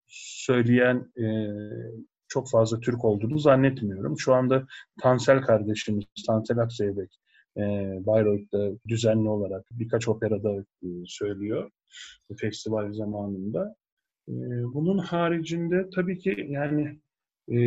söyleyen e, çok fazla Türk olduğunu zannetmiyorum. Şu anda Tansel kardeşimiz, Tansel Akzeybek e, Bayreuth'ta düzenli olarak birkaç operada e, söylüyor festival zamanında. E, bunun haricinde tabii ki yani e,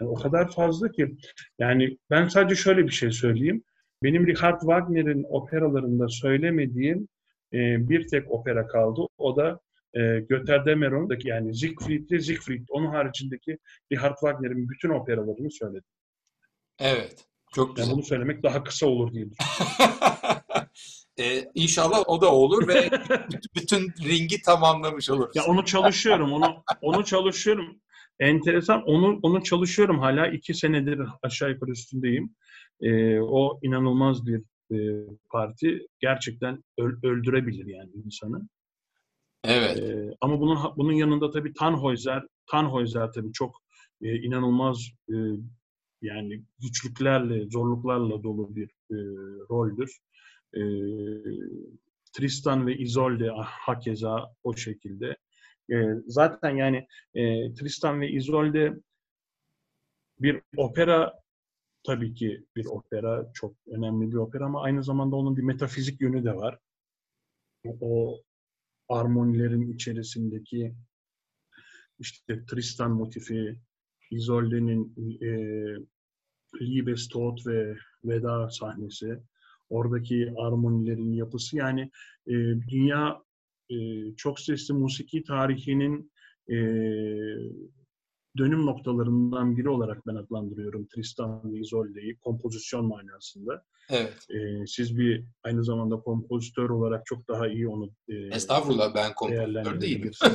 yani o kadar fazla ki yani ben sadece şöyle bir şey söyleyeyim. Benim Richard Wagner'in operalarında söylemediğim e, bir tek opera kaldı. O da e, Götterdammerung'daki yani Siegfried'li Siegfried. Onun haricindeki Richard Wagner'in bütün operalarını söyledim. Evet. Çok Yani güzel. bunu söylemek daha kısa olur diye düşünüyorum. ee, *laughs* inşallah o da olur ve bütün- ringi tamamlamış oluruz. Ya onu çalışıyorum, onu onu çalışıyorum. Enteresan, onu onu çalışıyorum hala iki senedir aşağı yukarı üstündeyim. Ee, o inanılmaz bir e, parti. Gerçekten öl- öldürebilir yani insanı. Evet. Ee, ama bunun bunun yanında tabii Tannhäuser, Tannhäuser tabii çok e, inanılmaz e, yani güçlüklerle, zorluklarla dolu bir e, roldür. E, Tristan ve Isolde hakeza o şekilde. E, zaten yani e, Tristan ve Isolde bir opera tabii ki bir opera, çok önemli bir opera ama aynı zamanda onun bir metafizik yönü de var. O armonilerin içerisindeki işte Tristan motifi, Isolde'nin e, Liebestod ve Veda sahnesi, oradaki armonilerin yapısı. Yani e, dünya e, çok sesli musiki tarihinin e, dönüm noktalarından biri olarak ben adlandırıyorum Tristan ve Isolde'yi kompozisyon manasında. Evet. E, siz bir aynı zamanda kompozitör olarak çok daha iyi onu e, Estağfurullah ben kompozitör değilim. *laughs*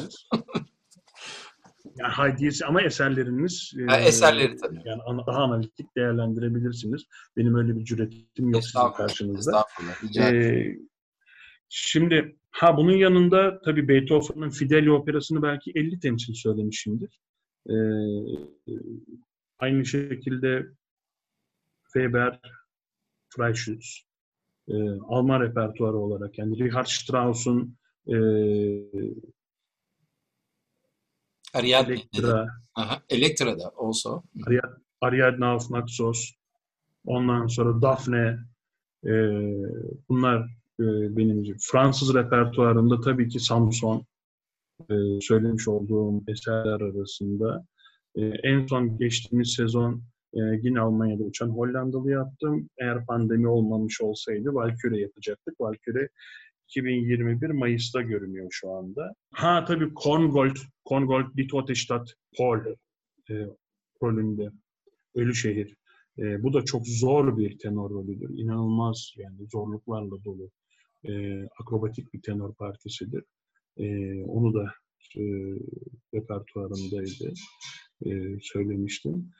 yani Haydi'si ama eserleriniz e, Ha, eserleri tabii. yani ana- daha analitik değerlendirebilirsiniz. Benim öyle bir cüretim yok sizin karşınızda. Estağfurullah. Rica. Ee, şimdi ha bunun yanında tabii Beethoven'ın Fidelio operasını belki 50 temsil söylemişimdir. Ee, aynı şekilde Weber, Freischütz, e, Alman repertuarı olarak yani Richard Strauss'un e, Ariadne Elektra, Aha, Elektra da also. Ariadne of Naxos, ondan sonra Daphne, e, bunlar e, benim Fransız repertuarında tabii ki Samson e, söylemiş olduğum eserler arasında. E, en son geçtiğimiz sezon e, yine Almanya'da uçan Hollandalı yaptım. Eğer pandemi olmamış olsaydı Valkyrie yapacaktık. Valkyrie 2021 Mayıs'ta görünüyor şu anda. Ha tabii Korngold, Korngold Die Tote Stadt, Pol e, rolünde. Ölü Şehir. E, bu da çok zor bir tenor rolüdür. İnanılmaz yani zorluklarla dolu. E, akrobatik bir tenor partisidir. E, onu da e, repertuarımdaydı. E, söylemiştim.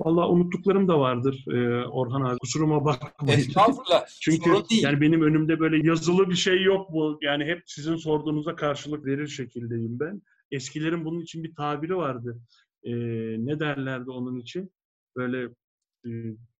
Vallahi unuttuklarım da vardır e, Orhan abi. Kusuruma bakmayın. Estağfurullah. *laughs* Çünkü yani benim önümde böyle yazılı bir şey yok bu. Yani hep sizin sorduğunuza karşılık verir şekildeyim ben. Eskilerin bunun için bir tabiri vardı. E, ne derlerdi onun için? Böyle e,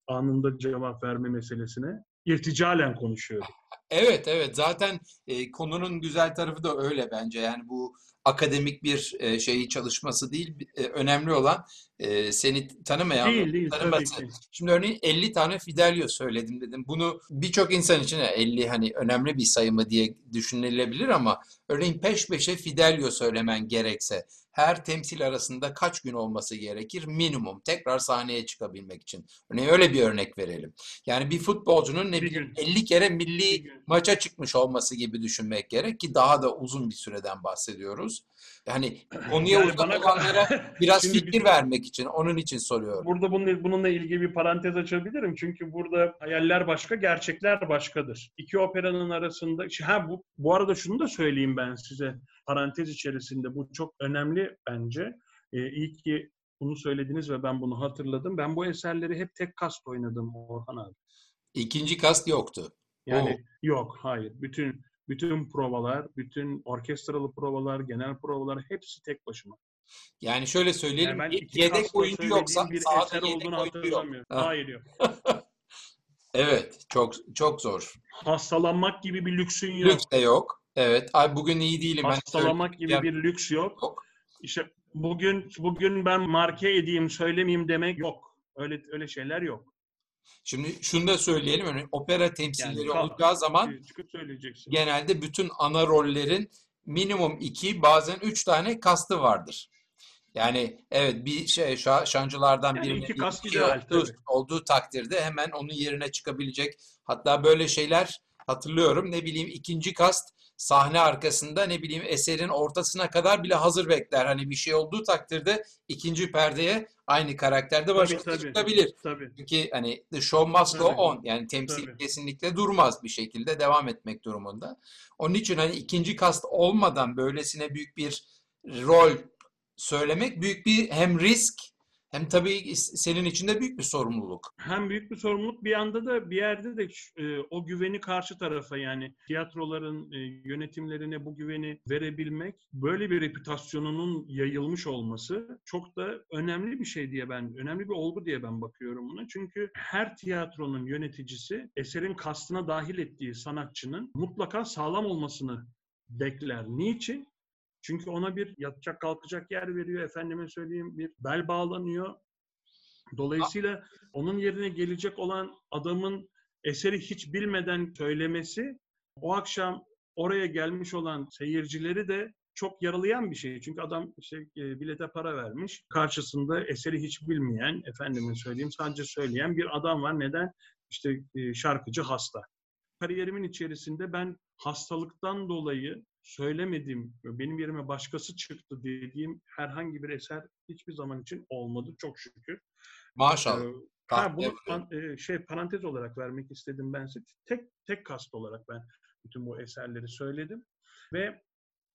anında cevap verme meselesine. İrticalen konuşuyorum. Evet evet zaten e, konunun güzel tarafı da öyle bence yani bu akademik bir e, şeyi çalışması değil e, önemli olan e, seni tanımayan değil, değil, tanıması. Şimdi örneğin 50 tane Fidelio söyledim dedim. Bunu birçok insan için 50 hani önemli bir sayı mı diye düşünülebilir ama örneğin peş peşe Fidelio söylemen gerekse her temsil arasında kaç gün olması gerekir minimum tekrar sahneye çıkabilmek için. Örneğin öyle bir örnek verelim. Yani bir futbolcunun ne bileyim 50 kere milli maça çıkmış olması gibi düşünmek gerek ki daha da uzun bir süreden bahsediyoruz. Yani *clears throat* konuya yani uzak olanlara *laughs* biraz fikir bizim, vermek için, onun için soruyorum. Burada bununla, bununla ilgili bir parantez açabilirim. Çünkü burada hayaller başka, gerçekler başkadır. İki operanın arasında, ha bu, bu arada şunu da söyleyeyim ben size parantez içerisinde. Bu çok önemli bence. Ee, iyi ki bunu söylediniz ve ben bunu hatırladım. Ben bu eserleri hep tek kast oynadım Orhan abi. İkinci kast yoktu. Yani Oo. yok, hayır. Bütün bütün provalar, bütün orkestralı provalar, genel provalar hepsi tek başıma. Yani şöyle söyleyelim, yani yedek oyuncu yoksa bir eser olduğunu hatırlamıyorum. Yok. Hayır yok. *laughs* evet, çok çok zor. Hastalanmak gibi bir lüksün yok. Lüks de yok. Evet, ay bugün iyi değilim. Hastalanmak gibi bir lüks yok. yok. İşte bugün bugün ben marke edeyim, söylemeyeyim demek yok. Öyle öyle şeyler yok. Şimdi şunu da söyleyelim. Yani opera temsilleri yani, olacağı zaman genelde bütün ana rollerin minimum iki bazen üç tane kastı vardır. Yani evet bir şey şancılardan yani birinin iki kast olduğu, olduğu takdirde hemen onun yerine çıkabilecek. Hatta böyle şeyler hatırlıyorum. Ne bileyim ikinci kast sahne arkasında ne bileyim eserin ortasına kadar bile hazır bekler. Hani bir şey olduğu takdirde ikinci perdeye aynı karakterde başkası tabii, çıkabilir. Tabii. Çünkü hani the show must go on. Yani temsil tabii. kesinlikle durmaz bir şekilde devam etmek durumunda. Onun için hani ikinci kast olmadan böylesine büyük bir rol söylemek büyük bir hem risk hem tabii senin için de büyük bir sorumluluk. Hem büyük bir sorumluluk bir anda da bir yerde de e, o güveni karşı tarafa yani tiyatroların e, yönetimlerine bu güveni verebilmek böyle bir reputasyonunun yayılmış olması çok da önemli bir şey diye ben önemli bir olgu diye ben bakıyorum buna. Çünkü her tiyatronun yöneticisi eserin kastına dahil ettiği sanatçının mutlaka sağlam olmasını bekler. Niçin? Çünkü ona bir yatacak kalkacak yer veriyor. Efendime söyleyeyim bir bel bağlanıyor. Dolayısıyla onun yerine gelecek olan adamın eseri hiç bilmeden söylemesi o akşam oraya gelmiş olan seyircileri de çok yaralayan bir şey. Çünkü adam işte e, bilete para vermiş. Karşısında eseri hiç bilmeyen, efendime söyleyeyim sadece söyleyen bir adam var. Neden? İşte e, şarkıcı hasta. Kariyerimin içerisinde ben hastalıktan dolayı söylemedim, benim yerime başkası çıktı dediğim herhangi bir eser hiçbir zaman için olmadı çok şükür. Maşallah. Ee, ha, bunu pan, e, şey parantez olarak vermek istedim ben size. Tek tek kast olarak ben bütün bu eserleri söyledim ve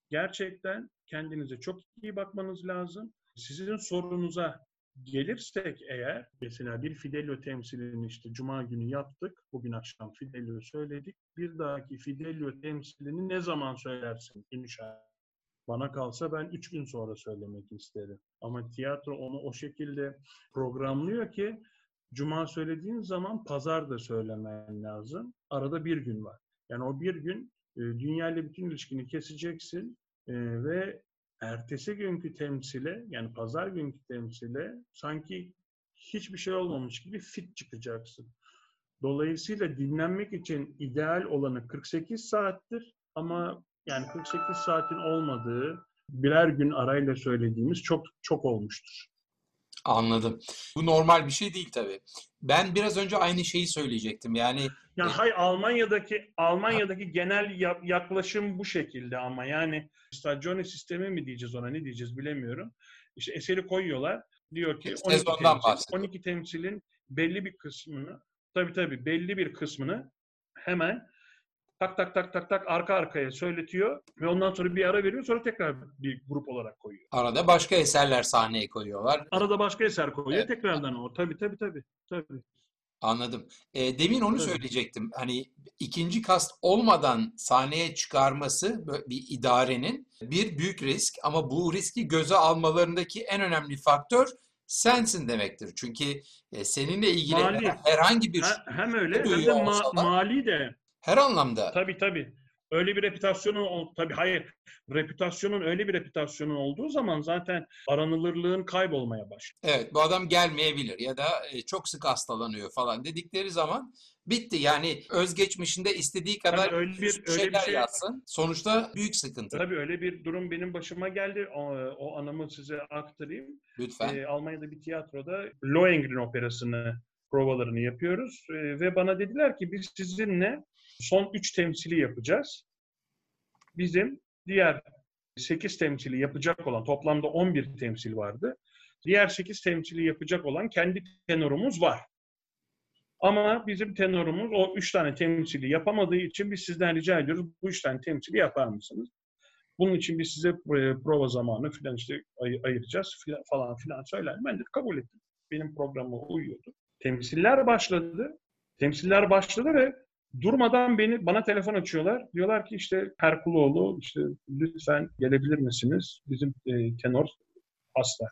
gerçekten kendinize çok iyi bakmanız lazım. Sizin sorunuza gelirsek eğer mesela bir Fidelio temsilini işte Cuma günü yaptık. Bugün akşam Fidelio söyledik. Bir dahaki Fidelio temsilini ne zaman söylersin inşallah? Bana kalsa ben üç gün sonra söylemek isterim. Ama tiyatro onu o şekilde programlıyor ki Cuma söylediğin zaman pazar da söylemen lazım. Arada bir gün var. Yani o bir gün e, dünya ile bütün ilişkini keseceksin e, ve ertesi günkü temsile yani pazar günkü temsile sanki hiçbir şey olmamış gibi fit çıkacaksın. Dolayısıyla dinlenmek için ideal olanı 48 saattir ama yani 48 saatin olmadığı birer gün arayla söylediğimiz çok çok olmuştur. Anladım. Bu normal bir şey değil tabii. Ben biraz önce aynı şeyi söyleyecektim. Yani ya hay Almanya'daki Almanya'daki genel yaklaşım bu şekilde ama yani stagione sistemi mi diyeceğiz ona ne diyeceğiz bilemiyorum. İşte eseri koyuyorlar. Diyor ki 12 temsil, 12 temsilin belli bir kısmını tabii tabii belli bir kısmını hemen tak tak tak tak tak arka arkaya söyletiyor ve ondan sonra bir ara veriyor sonra tekrar bir grup olarak koyuyor. Arada başka eserler sahneye koyuyorlar. Arada başka eser koyuyor evet. tekrardan o. Tabii tabii tabii. tabii. Anladım. E, demin onu Tabii. söyleyecektim. Hani ikinci kast olmadan sahneye çıkarması bir idarenin bir büyük risk ama bu riski göze almalarındaki en önemli faktör sensin demektir. Çünkü e, seninle ilgili mali. herhangi bir hem öyle hem de ma- mali de her anlamda. Tabii tabii. Öyle bir reputasyonun tabii hayır. Reputasyonun öyle bir reputasyonun olduğu zaman zaten aranılırlığın kaybolmaya başlıyor. Evet bu adam gelmeyebilir ya da e, çok sık hastalanıyor falan dedikleri zaman bitti. Yani özgeçmişinde istediği kadar tabii öyle bir, öyle şeyler bir şey, yazsın. Sonuçta büyük sıkıntı. Tabii öyle bir durum benim başıma geldi. O, o anımı size aktarayım. Lütfen. Ee, Almanya'da bir tiyatroda Lohengrin operasını provalarını yapıyoruz. Ee, ve bana dediler ki biz sizinle son 3 temsili yapacağız. Bizim diğer 8 temsili yapacak olan toplamda 11 temsil vardı. Diğer 8 temsili yapacak olan kendi tenorumuz var. Ama bizim tenorumuz o 3 tane temsili yapamadığı için biz sizden rica ediyoruz bu 3 tane temsili yapar mısınız? Bunun için biz size e, prova zamanı filan işte ay- ayıracağız filan, falan filan söyler. Ben de kabul ettim. Benim programa uyuyordu. Temsiller başladı. Temsiller başladı ve Durmadan beni bana telefon açıyorlar. Diyorlar ki işte Herkuloğlu işte lütfen gelebilir misiniz? Bizim e, tenor hasta.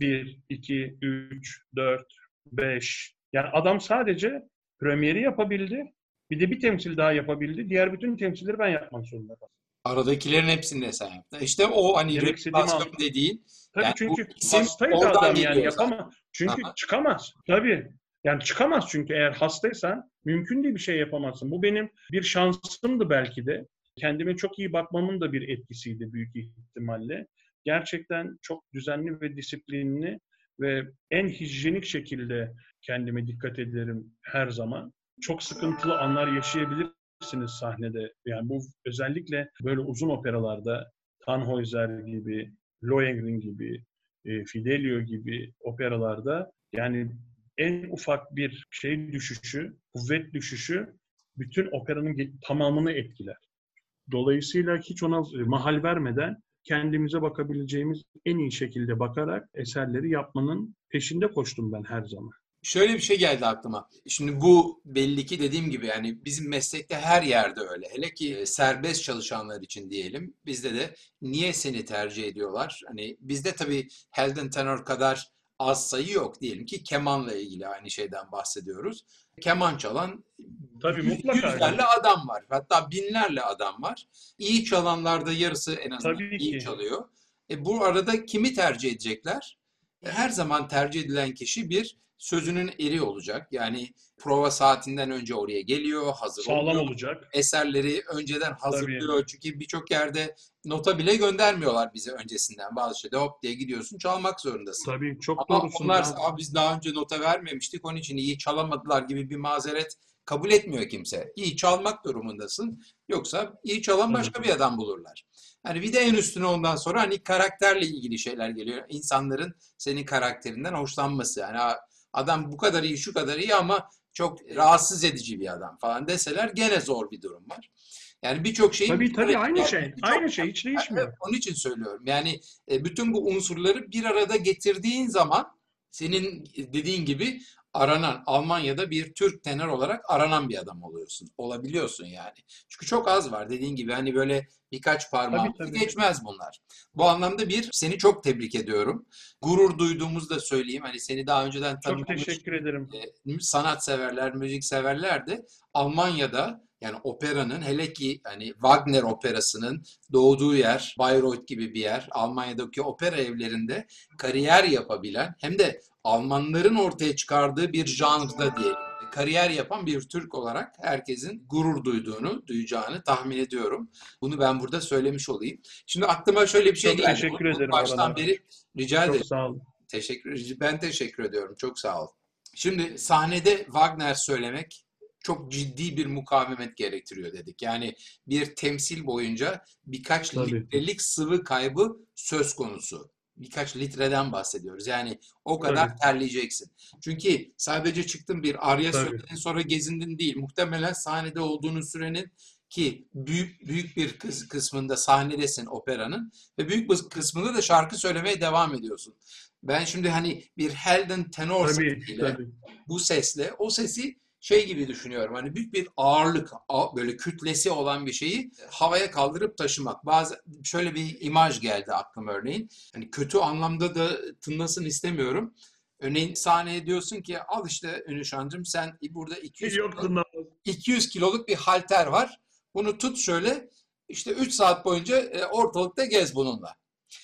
Bir, iki, üç, dört, beş. Yani adam sadece premieri yapabildi. Bir de bir temsil daha yapabildi. Diğer bütün temsilleri ben yapmak zorunda kaldım. Aradakilerin hepsini de sen yaptın. İşte o hani reputasyon dediğin. Tabii yani çünkü hastaydı adam yani yapamaz. Çünkü Aha. çıkamaz. Tabii. Yani çıkamaz çünkü eğer hastaysan mümkün değil bir şey yapamazsın. Bu benim bir şansımdı belki de. Kendime çok iyi bakmamın da bir etkisiydi büyük ihtimalle. Gerçekten çok düzenli ve disiplinli ve en hijyenik şekilde kendime dikkat ederim her zaman. Çok sıkıntılı anlar yaşayabilirsiniz sahnede. Yani bu özellikle böyle uzun operalarda Tannhäuser gibi, Lohengrin gibi, e, Fidelio gibi operalarda yani en ufak bir şey düşüşü, kuvvet düşüşü bütün operanın tamamını etkiler. Dolayısıyla hiç ona mahal vermeden kendimize bakabileceğimiz en iyi şekilde bakarak eserleri yapmanın peşinde koştum ben her zaman. Şöyle bir şey geldi aklıma. Şimdi bu belli ki dediğim gibi yani bizim meslekte her yerde öyle. Hele ki e, serbest çalışanlar için diyelim. Bizde de niye seni tercih ediyorlar? Hani bizde tabii Helden Tenor kadar az sayı yok. Diyelim ki kemanla ilgili aynı şeyden bahsediyoruz. Keman çalan Tabii mutlaka. Yüzlerle adam var. Hatta binlerle adam var. İyi çalanlarda yarısı en azından Tabii iyi ki. çalıyor. E, bu arada kimi tercih edecekler? E, her zaman tercih edilen kişi bir sözünün eri olacak. Yani prova saatinden önce oraya geliyor, hazır Sağlam oluyor. olacak. Eserleri önceden hazırlıyor. Tabii. Çünkü birçok yerde nota bile göndermiyorlar bize öncesinden. Bazı şeyde hop diye gidiyorsun çalmak zorundasın. Tabii çok Ama doğrusun. onlar biz daha önce nota vermemiştik onun için iyi çalamadılar gibi bir mazeret kabul etmiyor kimse. İyi çalmak durumundasın. Yoksa iyi çalan başka bir adam bulurlar. Hani bir de en üstüne ondan sonra hani karakterle ilgili şeyler geliyor. İnsanların senin karakterinden hoşlanması. Yani adam bu kadar iyi şu kadar iyi ama çok rahatsız edici bir adam falan deseler gene zor bir durum var. Yani birçok şey Tabii tabii aynı şey. Bir aynı şey hiç değişmiyor. Onun için söylüyorum. Yani e, bütün bu unsurları bir arada getirdiğin zaman senin dediğin gibi aranan Almanya'da bir Türk tenor olarak aranan bir adam oluyorsun. Olabiliyorsun yani. Çünkü çok az var dediğin gibi hani böyle birkaç parmağı geçmez bunlar. Bu anlamda bir seni çok tebrik ediyorum. Gurur duyduğumuzu da söyleyeyim. Hani seni daha önceden tanımamış. Çok teşekkür ederim. E, sanat severler, müzik severler de Almanya'da Yani operanın hele ki hani Wagner operasının doğduğu yer Bayreuth gibi bir yer. Almanya'daki opera evlerinde kariyer yapabilen hem de Almanların ortaya çıkardığı bir janrda diyelim kariyer yapan bir Türk olarak herkesin gurur duyduğunu, duyacağını tahmin ediyorum. Bunu ben burada söylemiş olayım. Şimdi aklıma şöyle bir şey Çok geldi. teşekkür Bunu ederim Baştan beri rica Çok ederim. sağ olun. Teşekkür ben teşekkür ediyorum. Çok sağ ol. Şimdi sahnede Wagner söylemek çok ciddi bir mukavemet gerektiriyor dedik. Yani bir temsil boyunca birkaç Tabii. litrelik sıvı kaybı söz konusu. Birkaç litreden bahsediyoruz. Yani o kadar Tabii. terleyeceksin. Çünkü sadece çıktın bir arya Tabii. söyledin sonra gezindin değil. Muhtemelen sahnede olduğunun sürenin ki büyük büyük bir kıs- kısmında sahnedesin operanın ve büyük bir kısmında da şarkı söylemeye devam ediyorsun. Ben şimdi hani bir Helden tenor Tabii, sesiyle tabii. bu sesle o sesi şey gibi düşünüyorum. Hani büyük bir ağırlık, böyle kütlesi olan bir şeyi havaya kaldırıp taşımak. Bazı şöyle bir imaj geldi aklıma örneğin. Hani kötü anlamda da tınlasın istemiyorum. Örneğin sahneye diyorsun ki al işte Ünüşancığım sen burada 200 Yok kilo- tınlamaz. 200 kiloluk bir halter var. Bunu tut şöyle işte 3 saat boyunca e, ortalıkta gez bununla.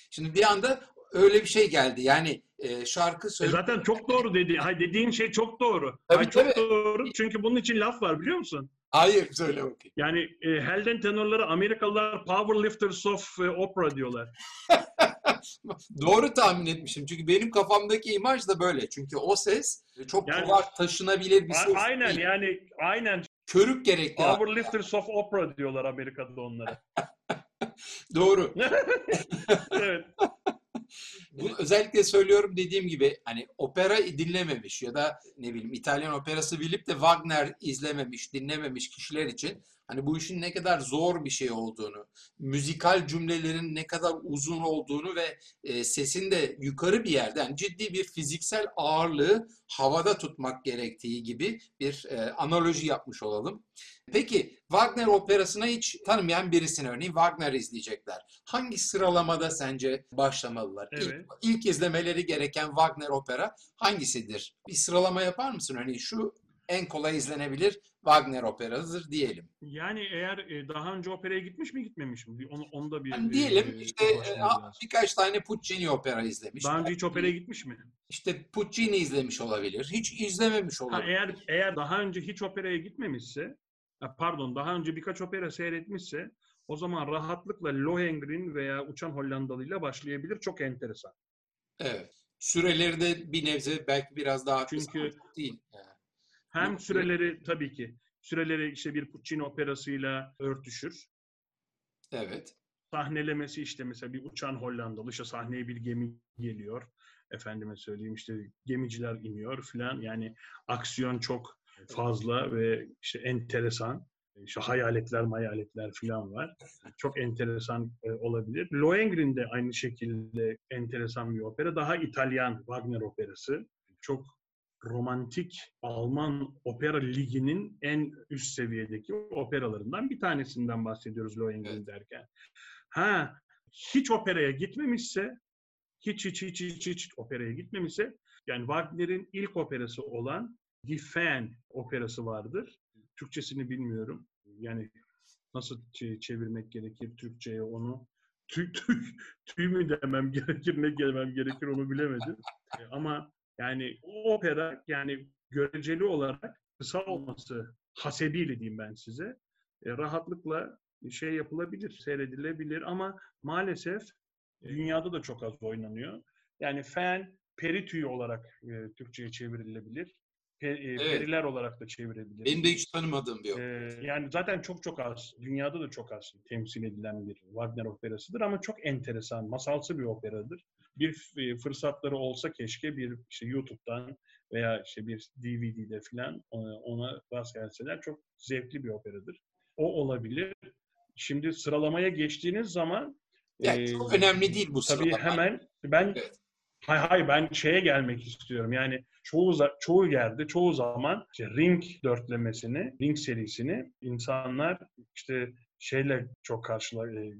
Şimdi bir anda öyle bir şey geldi. Yani e, şarkı E söyle. zaten çok doğru dedi. Hay dediğin şey çok doğru. Tabii, Hay çok tabii. doğru. Çünkü bunun için laf var biliyor musun? Hayır söyle bakayım. Yani e, Helden tenorları Amerikalılar powerlifters of e, opera diyorlar. *laughs* Doğru tahmin etmişim. Çünkü benim kafamdaki imaj da böyle. Çünkü o ses çok Yani- kolay taşınabilir bir ses aynen değil. yani aynen Körük gerekli. powerlifters of opera diyorlar Amerika'da onlara. *laughs* Doğru. *laughs* evet. Bunu özellikle söylüyorum dediğim gibi hani opera dinlememiş ya da ne bileyim İtalyan operası bilip de Wagner izlememiş, dinlememiş kişiler için hani bu işin ne kadar zor bir şey olduğunu, müzikal cümlelerin ne kadar uzun olduğunu ve e, sesin de yukarı bir yerden ciddi bir fiziksel ağırlığı havada tutmak gerektiği gibi bir e, analoji yapmış olalım. Peki Wagner operasına hiç tanımayan birisini örneğin Wagner izleyecekler. Hangi sıralamada sence başlamalılar? İlk, Evet. ilk izlemeleri gereken Wagner opera hangisidir? Bir sıralama yapar mısın? Örneğin şu en kolay izlenebilir Wagner operasıdır diyelim. Yani eğer e, daha önce operaya gitmiş mi gitmemiş mi? Onu, onu da bir Yani e, diyelim işte e, birkaç tane Puccini opera izlemiş. Daha önce hiç operaya gitmiş mi? İşte Puccini izlemiş olabilir. Hiç izlememiş Ha, olabilir. eğer eğer daha önce hiç operaya gitmemişse, ha, pardon daha önce birkaç opera seyretmişse o zaman rahatlıkla Lohengrin veya Uçan Hollandalı ile başlayabilir. Çok enteresan. Evet. Süreleri de bir nebze belki biraz daha Çünkü- değil. Yani. Hem süreleri tabii ki süreleri işte bir Puccini operasıyla örtüşür. Evet. Sahnelemesi işte mesela bir uçan Hollandalı işte sahneye bir gemi geliyor. Efendime söyleyeyim işte gemiciler iniyor filan. Yani aksiyon çok fazla ve işte enteresan. İşte hayaletler, mayaletler filan var. *laughs* Çok enteresan e, olabilir. Lohengrin de aynı şekilde enteresan bir opera. Daha İtalyan Wagner operası. Çok romantik Alman opera liginin en üst seviyedeki operalarından bir tanesinden bahsediyoruz Lohengrin Evet. derken. Ha, hiç operaya gitmemişse, hiç hiç hiç hiç hiç operaya gitmemişse, yani Wagner'in ilk operası olan Die Fan operası vardır. Türkçesini bilmiyorum. Yani nasıl çe- çevirmek gerekir Türkçe'ye onu? Tüy, tüy, tüy mü demem gerekir, ne demem gerekir onu bilemedim. *laughs* Ama yani o opera yani göreceli olarak kısa olması hasebiyle diyeyim ben size e, rahatlıkla şey yapılabilir, seyredilebilir ama maalesef dünyada da çok az oynanıyor. Yani fen peri tüyü olarak e, Türkçe'ye çevrilebilir. Pe- e, Periler olarak da çevrilebilir. Benim de hiç tanımadığım bir opera. yani zaten çok çok az, dünyada da çok az temsil edilen bir Wagner operasıdır ama çok enteresan, masalsı bir operadır. Bir f- fırsatları olsa keşke bir işte YouTube'dan veya işte bir DVD'de falan ona, ona rast gelseler çok zevkli bir operadır. O olabilir. Şimdi sıralamaya geçtiğiniz zaman Yani e, çok önemli değil bu Tabii sıralama. hemen ben Evet. hay hay ben şeye gelmek istiyorum. Yani çoğu çoğu yerde çoğu zaman işte Ring dörtlemesini, Ring serisini insanlar işte şeyle çok karşılar e,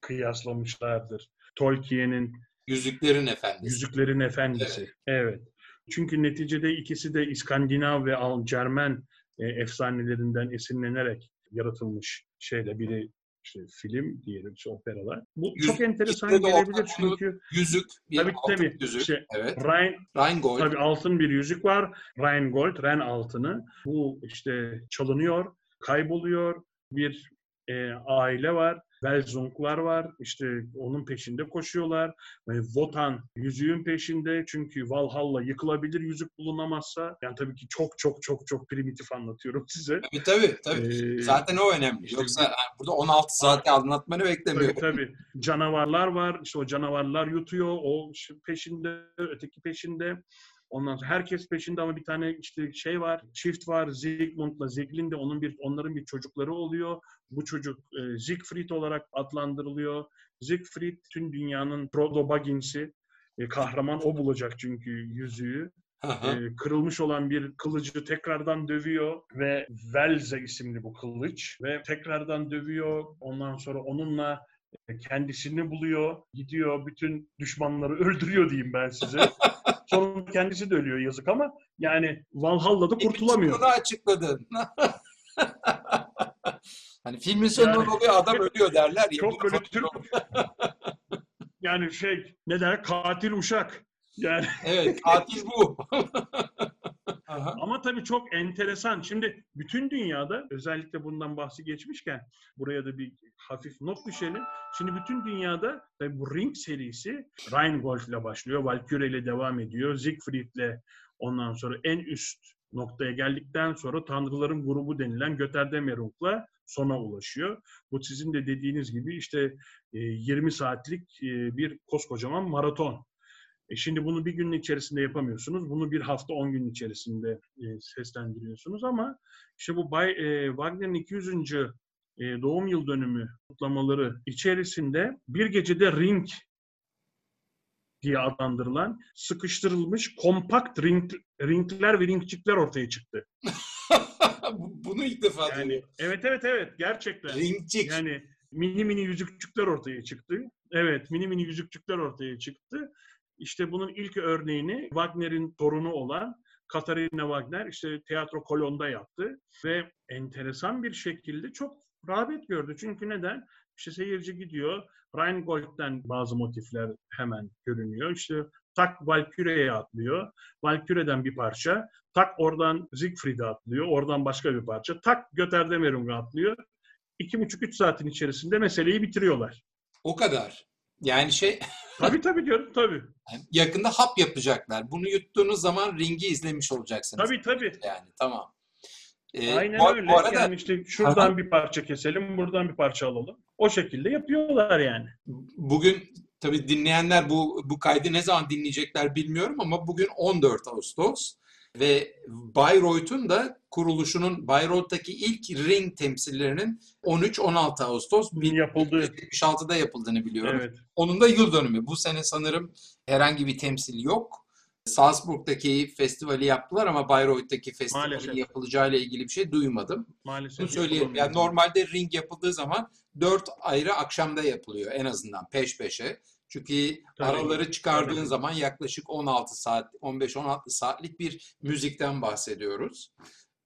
kıyaslamışlardır. Tolkien'in Yüzüklerin Efendisi. Yüzüklerin Efendisi. Evet. Çünkü neticede ikisi de İskandinav ve Cermen e, efsanelerinden esinlenerek yaratılmış şeyle biri işte film diyelim işte operalar. Bu Yüz- çok enteresan gelebilir çünkü Yüzük, bir Tabii, altın tabii. yüzük. İşte evet. Ryan Rheingold. Tabii altın bir yüzük var. Rheingold, Ren altını. Bu işte çalınıyor, kayboluyor. Bir e, aile var. Belzunglar var. İşte onun peşinde koşuyorlar. Ve Wotan yüzüğün peşinde. Çünkü Valhalla yıkılabilir yüzük bulunamazsa. Yani tabii ki çok çok çok çok primitif anlatıyorum *laughs* size. Tabii tabii. tabii. Ee, Zaten o önemli. işte Yoksa yani burada 16 saat anlatmanı Tabii beklemiyorum. tabii. Canavarlar var. İşte o canavarlar yutuyor. O peşinde, öteki peşinde. Ondan sonra herkes peşinde ama bir tane işte şey var, çift var. Sigmund'la Zieglinde onun bir onların bir çocukları oluyor. Bu çocuk e, Siegfried olarak adlandırılıyor. Siegfried tüm dünyanın Frodo Baggins'i. E, kahraman o bulacak çünkü yüzüğü. E, kırılmış olan bir kılıcı tekrardan dövüyor ve Velze isimli bu kılıç ve tekrardan dövüyor. Ondan sonra onunla kendisini buluyor, gidiyor bütün düşmanları *laughs* öldürüyor diyeyim ben size. *laughs* Sonunda kendisi de ölüyor yazık ama yani Valhalla'da kurtulamıyor. Bunu açıkladın. *laughs* hani filmin sonunda Yani- oluyor adam ölüyor derler ya. Çok böyle Türk yani şey ne der katil uşak. Yani Evet katil bu. Aha. Ama tabii çok enteresan. Şimdi bütün dünyada özellikle bundan bahsi geçmişken buraya da bir hafif not düşelim. Şimdi bütün dünyada tabii bu Ring serisi Rheingold ile başlıyor. Valkyrie ile devam ediyor. Siegfried ile ondan sonra en üst noktaya geldikten sonra Tanrıların grubu denilen Götterdammerung'la sona ulaşıyor. Bu sizin de dediğiniz gibi işte e, 20 saatlik e, bir koskocaman maraton. E şimdi bunu bir günün içerisinde yapamıyorsunuz. Bunu bir hafta 10 gün içerisinde e, seslendiriyorsunuz ama işte bu Bay, e, Wagner'in 200. e, doğum yıl dönümü kutlamaları içerisinde bir gecede ring diye adlandırılan sıkıştırılmış kompakt ring, ringler ve ringçikler ortaya çıktı. *laughs* Bu- Bunu ilk defa Yani duyuyorum. evet evet evet gerçekten. Ringcik. Yani mini mini yüzükçükler ortaya çıktı. Evet, mini mini yüzükçükler ortaya çıktı. İşte bunun ilk örneğini Wagner'in torunu olan Katarina Wagner işte Tiyatro Kolon'da yaptı ve enteresan bir şekilde çok rağbet gördü. Çünkü neden? İşte seyirci gidiyor, Rheingold'den bazı motifler hemen görünüyor. İşte tak Valkyrie'ye atlıyor. Valkyrie'den bir parça. Tak oradan Siegfried'e atlıyor. Oradan başka bir parça. Tak Götterdammerung'a atlıyor. İki buçuk, üç saatin içerisinde meseleyi bitiriyorlar. O kadar. Yani şey *laughs* Tabii tabii diyorum tabii. yakında hap yapacaklar. Bunu yuttuğunuz zaman ringi izlemiş olacaksınız. Tabii tabii. Yani tamam. Ee, Aynen bu, öyle. bu arada Yani işte şuradan bir parça keselim, buradan bir parça alalım. O şekilde yapıyorlar yani. bugün tabii dinleyenler bu bu kaydı ne zaman dinleyecekler bilmiyorum ama bugün 14 Ağustos ve Bayreuth'un da kuruluşunun Bayreuth'taki ilk ring temsillerinin 13-16 Ağustos Yapıldı. 1976'da yapıldığını biliyorum. Evet. Onun da yıl dönümü. Bu sene sanırım herhangi bir temsil yok. Salzburg'daki festivali yaptılar ama Bayreuth'taki festivalin Maalesef. yapılacağıyla ilgili bir şey duymadım. Maalesef. Bunu söyleyelim. Yani normalde ring yapıldığı zaman dört ayrı akşamda yapılıyor en azından peş peşe. Çünkü Tabii, araları çıkardığın tabii. zaman yaklaşık 16 saat, 15-16 saatlik bir müzikten bahsediyoruz.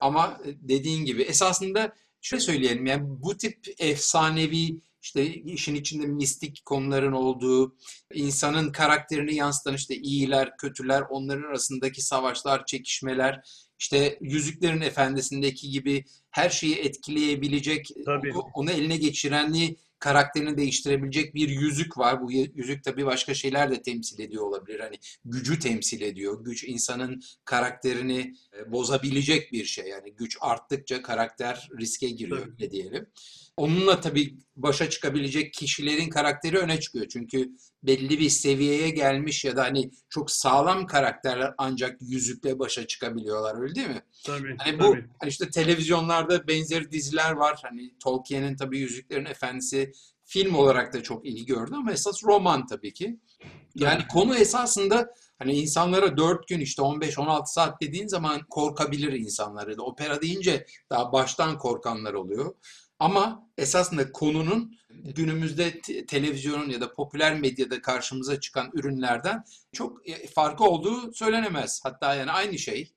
Ama e, dediğin gibi esasında şöyle söyleyelim yani bu tip efsanevi işte işin içinde mistik konuların olduğu, insanın karakterini yansıtan işte iyiler, kötüler, onların arasındaki savaşlar, çekişmeler, işte Yüzüklerin Efendisi'ndeki gibi her şeyi etkileyebilecek, Tabii. onu, onu eline geçirenliği karakterini değiştirebilecek bir yüzük var. Bu yüzük tabii başka şeyler de temsil ediyor olabilir. Hani gücü temsil ediyor. Güç insanın karakterini e, bozabilecek bir şey. Yani güç arttıkça karakter riske giriyor öyle diyelim. Onunla tabii başa çıkabilecek kişilerin karakteri öne çıkıyor. Çünkü belli bir seviyeye gelmiş ya da hani çok sağlam karakterler ancak yüzükle başa çıkabiliyorlar öyle değil mi? Tabii. Hani bu tabii. hani işte televizyonlarda benzeri diziler var. Hani Tolkien'in tabii Yüzüklerin Efendisi film olarak da çok ilgi gördü ama esas roman tabii ki. Yani Tabii. konu esasında hani insanlara 4 gün işte 15-16 saat dediğin zaman korkabilir insanlar ya da opera deyince daha baştan korkanlar oluyor. Ama esasında konunun günümüzde te- televizyonun ya da popüler medyada karşımıza çıkan ürünlerden çok e, farkı olduğu söylenemez. Hatta yani aynı şey.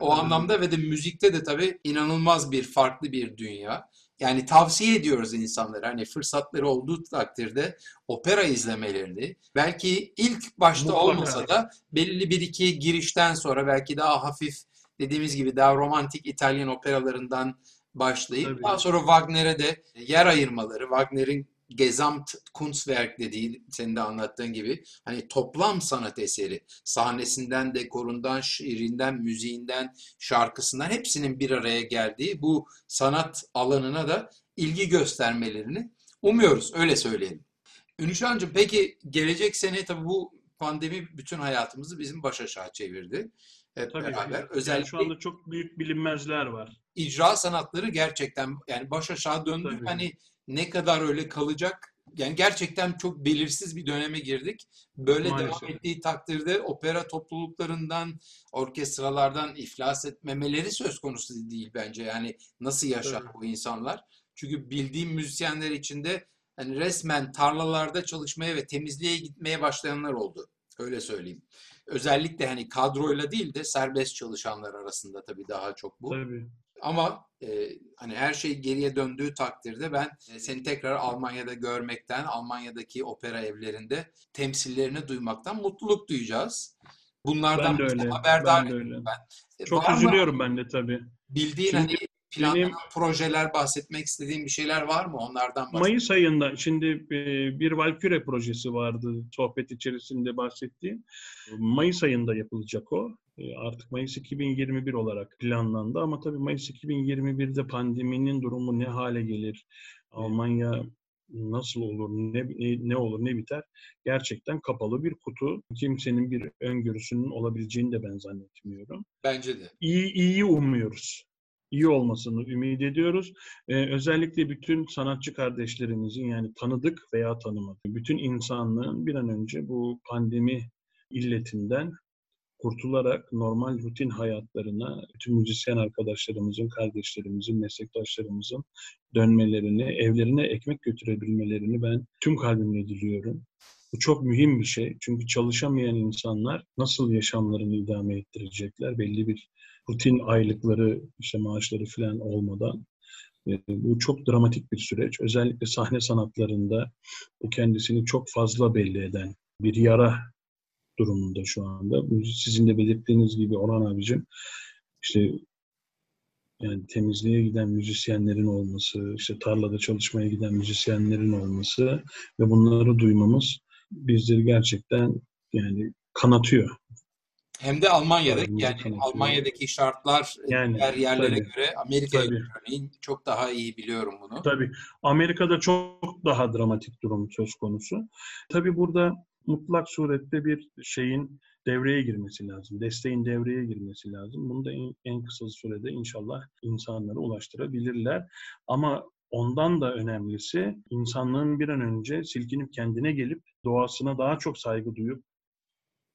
O hı. anlamda ve de müzikte de tabii inanılmaz bir farklı bir dünya. Yani tavsiye ediyoruz insanlara hani fırsatları olduğu takdirde opera izlemelerini. Belki ilk başta Mutlaka. olmasa da belli bir iki girişten sonra belki daha hafif dediğimiz gibi daha romantik İtalyan operalarından başlayıp Tabii. daha sonra Wagner'e de yer ayırmaları, Wagner'in Gesamt Kunstwerk dediği senin de anlattığın gibi hani toplam sanat eseri sahnesinden, dekorundan, şiirinden, müziğinden, şarkısından hepsinin bir araya geldiği bu sanat alanına da ilgi göstermelerini umuyoruz. Öyle söyleyelim. Ünüşancığım peki gelecek sene tabii bu pandemi bütün hayatımızı bizim baş aşağı çevirdi. Hep Tabii. beraber. Yani Özellikle şu anda çok büyük bilinmezler var. İcra sanatları gerçekten yani baş aşağı döndü. Tabii. Hani ne kadar öyle kalacak? Yani gerçekten çok belirsiz bir döneme girdik. Böyle Maalesef. devam ettiği takdirde opera topluluklarından, orkestralardan iflas etmemeleri söz konusu değil bence. Yani nasıl yaşar Tabii. bu insanlar? Çünkü bildiğim müzisyenler içinde hani resmen tarlalarda çalışmaya ve temizliğe gitmeye başlayanlar oldu. Öyle söyleyeyim. Özellikle hani kadroyla değil de serbest çalışanlar arasında tabii daha çok bu. Tabii. Ama e, hani her şey geriye döndüğü takdirde ben e, seni tekrar Almanya'da görmekten, Almanya'daki opera evlerinde temsillerini duymaktan mutluluk duyacağız. Bunlardan Ben de öyle. haberdar Ben de öyle. E, Çok üzülüyorum ben de tabii. bildiğin Şimdi hani planlanan benim- projeler, bahsetmek istediğin bir şeyler var mı? Onlardan bahset. Mayıs ayında şimdi e, bir Valkyrie projesi vardı sohbet içerisinde bahsettiğim. Mayıs ayında yapılacak o. E, Artık Mayıs 2021 olarak planlandı ama tabii Mayıs 2021'de pandeminin durumu ne hale gelir? Almanya nasıl olur, ne, ne, ne olur, ne biter? Gerçekten kapalı bir kutu. Kimsenin bir öngörüsünün olabileceğini de ben zannetmiyorum. Bence de. iyi iyi umuyoruz. İyi olmasını ümit ediyoruz. Ee, özellikle bütün sanatçı kardeşlerimizin yani tanıdık veya tanımadık bütün insanlığın bir an önce bu pandemi illetinden kurtularak normal rutin hayatlarına bütün müzisyen arkadaşlarımızın, kardeşlerimizin, meslektaşlarımızın dönmelerini, evlerine ekmek götürebilmelerini ben tüm kalbimle diliyorum. Bu çok mühim bir şey. Çünkü çalışamayan insanlar nasıl yaşamlarını idame ettirecekler? Belli bir rutin aylıkları, işte maaşları falan olmadan. E, Bu çok dramatik bir süreç. Özellikle sahne sanatlarında bu kendisini çok fazla belli eden bir yara durumunda şu anda. Sizin de belirttiğiniz gibi Orhan abicim işte yani temizliğe giden müzisyenlerin olması, işte tarlada çalışmaya giden müzisyenlerin olması ve bunları duymamız bizleri gerçekten yani kanatıyor. Hem de Almanya'da yani. Almanya'daki şartlar e, Yani, diğer yerlere tabii. göre Amerika'ya göre örneğin çok daha iyi biliyorum bunu. Tabii Amerika'da çok daha dramatik durum söz konusu. Tabii burada mutlak surette bir şeyin devreye girmesi lazım. Desteğin devreye girmesi lazım. Bunu da en, en kısa sürede inşallah insanlara ulaştırabilirler. Ama ondan da önemlisi insanlığın bir an önce silkinip kendine gelip doğasına daha çok saygı duyup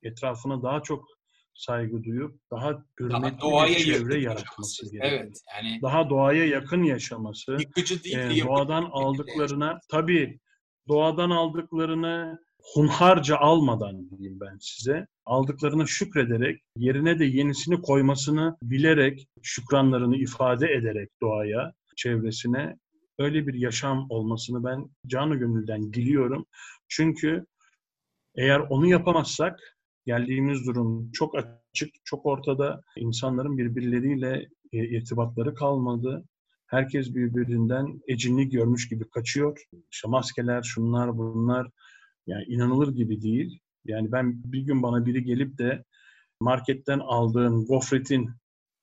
etrafına daha çok saygı duyup daha Daha hürmetli doğaya bir çevre yaratması gerekiyor. Evet yani Daha doğaya yakın yaşaması, yıkıcı değil de e, yapıcı doğadan şekilde aldıklarına tabii doğadan aldıklarını hunharca almadan diyeyim ben size. Aldıklarına şükrederek, yerine de yenisini koymasını bilerek, şükranlarını ifade ederek doğaya, çevresine öyle bir yaşam olmasını ben canı gönülden diliyorum. Çünkü eğer onu yapamazsak geldiğimiz durum çok açık, çok ortada. İnsanların birbirleriyle e, irtibatları kalmadı. Herkes birbirinden ecinli görmüş gibi kaçıyor. İşte maskeler, şunlar, bunlar yani inanılır gibi değil. Yani ben bir gün bana biri gelip de marketten aldığın gofretin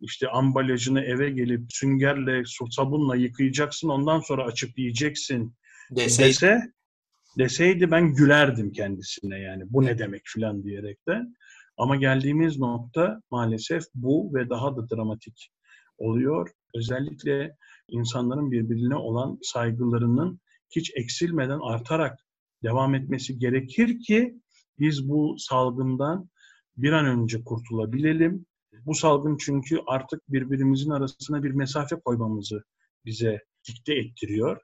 işte ambalajını eve gelip süngerle, su- sabunla yıkayacaksın ondan sonra açıp yiyeceksin deseydi dese deseydi ben gülerdim kendisine yani bu ne demek filan diyerek de. Ama geldiğimiz nokta maalesef bu ve daha da dramatik oluyor. Özellikle insanların birbirine olan saygılarının hiç eksilmeden artarak devam etmesi gerekir ki biz bu salgından bir an önce kurtulabilelim. Bu salgın çünkü artık birbirimizin arasına bir mesafe koymamızı bize dikte ettiriyor.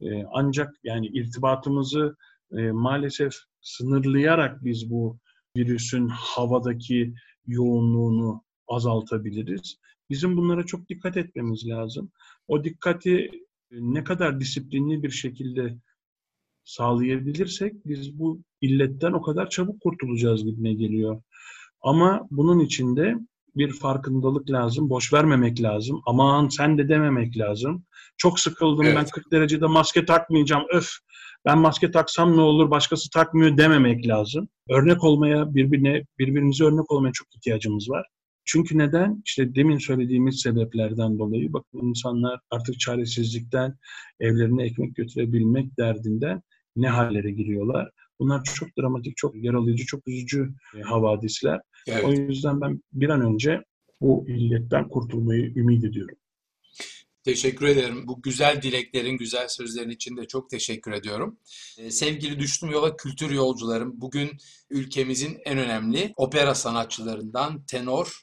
Ee, ancak yani irtibatımızı e, maalesef sınırlayarak biz bu virüsün havadaki yoğunluğunu azaltabiliriz. Bizim bunlara çok dikkat etmemiz lazım. O dikkati ne kadar disiplinli bir şekilde sağlayabilirsek biz bu illetten o kadar çabuk kurtulacağız gibime geliyor. Ama bunun için de bir farkındalık lazım. Boş vermemek lazım. Aman sen de dememek lazım. Çok sıkıldım evet. ben 40 derecede maske takmayacağım. Öf ben maske taksam ne olur başkası takmıyor dememek lazım. Örnek olmaya birbirine birbirimize örnek olmaya çok ihtiyacımız var. Çünkü neden? İşte demin söylediğimiz sebeplerden dolayı bakın insanlar artık çaresizlikten evlerine ekmek götürebilmek derdinden ne hallere giriyorlar. Bunlar çok dramatik, çok yaralayıcı, çok üzücü e, havadisler. Evet. O yüzden ben bir an önce bu illetten kurtulmayı ümit ediyorum. Teşekkür ederim. Bu güzel dileklerin, güzel sözlerin için de çok teşekkür ediyorum. Ee, sevgili Düştüm Yola kültür yolcularım, bugün ülkemizin en önemli opera sanatçılarından tenor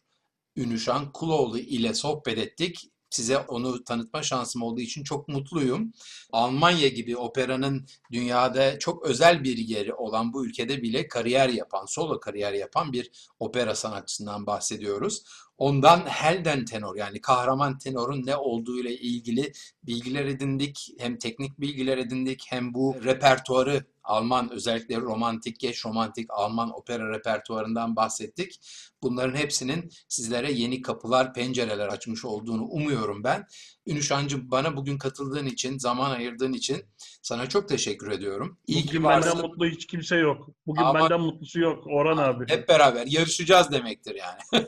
Ünüşan Kuloğlu ile sohbet ettik. Size onu tanıtma şansım olduğu için çok mutluyum. Almanya gibi operanın dünyada çok özel bir yeri olan bu ülkede bile kariyer yapan, solo kariyer yapan bir opera sanatçısından bahsediyoruz. Ondan Helden tenor yani kahraman tenorun ne olduğu ile ilgili bilgiler edindik. Hem teknik bilgiler edindik hem bu repertuarı Alman özellikle romantik, geç romantik Alman opera repertuarından bahsettik. Bunların hepsinin sizlere yeni kapılar, pencereler açmış olduğunu umuyorum ben. Ünüşancı bana bugün katıldığın için, zaman ayırdığın için sana çok teşekkür ediyorum. İyi bugün ki varsın. benden mutlu hiç kimse yok. Bugün Ama benden mutlusu yok Orhan abi. Hep beraber yarışacağız demektir yani. *laughs*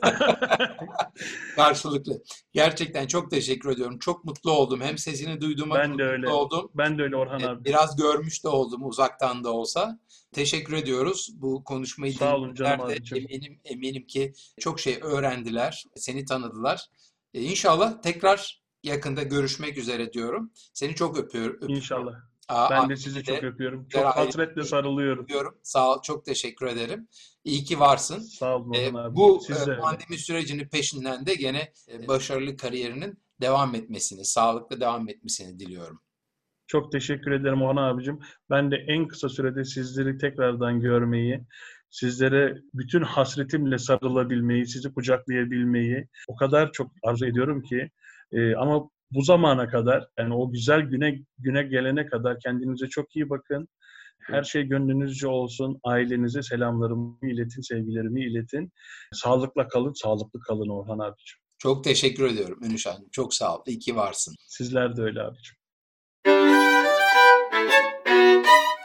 Karşılıklı. Gerçekten çok teşekkür ediyorum. Çok mutlu oldum. Hem sesini duyduğuma ben de öyle. oldum. Ben de öyle Orhan abi. Biraz görmüş de oldum uzaktan da olsa. Teşekkür ediyoruz. Bu konuşmayı Sağ olun canım de eminim, eminim ki çok şey öğrendiler. Seni tanıdılar. Ee, inşallah tekrar yakında görüşmek üzere diyorum. Seni çok öpüyorum. öpüyorum. İnşallah. Aa, ben de sizi çok öpüyorum. Çok hasretle sarılıyorum. Öpüyorum. Sağ ol. Çok teşekkür ederim. İyi ki varsın. Sağ olun ee, abi. Bu e, pandemi sürecinin peşinden de gene e, başarılı kariyerinin devam etmesini, sağlıklı devam etmesini diliyorum. Çok teşekkür ederim Orhan abicim. Ben de en kısa sürede sizleri tekrardan görmeyi, sizlere bütün hasretimle sarılabilmeyi, sizi kucaklayabilmeyi o kadar çok arzu ediyorum ki. Ee, ama bu zamana kadar, yani o güzel güne güne gelene kadar kendinize çok iyi bakın. Her şey gönlünüzce olsun. Ailenize selamlarımı iletin, sevgilerimi iletin. Sağlıkla kalın, sağlıklı kalın Orhan abicim. Çok teşekkür ediyorum Ünüş Hanım. Çok sağ ol. İyi ki varsın. Sizler de öyle abicim.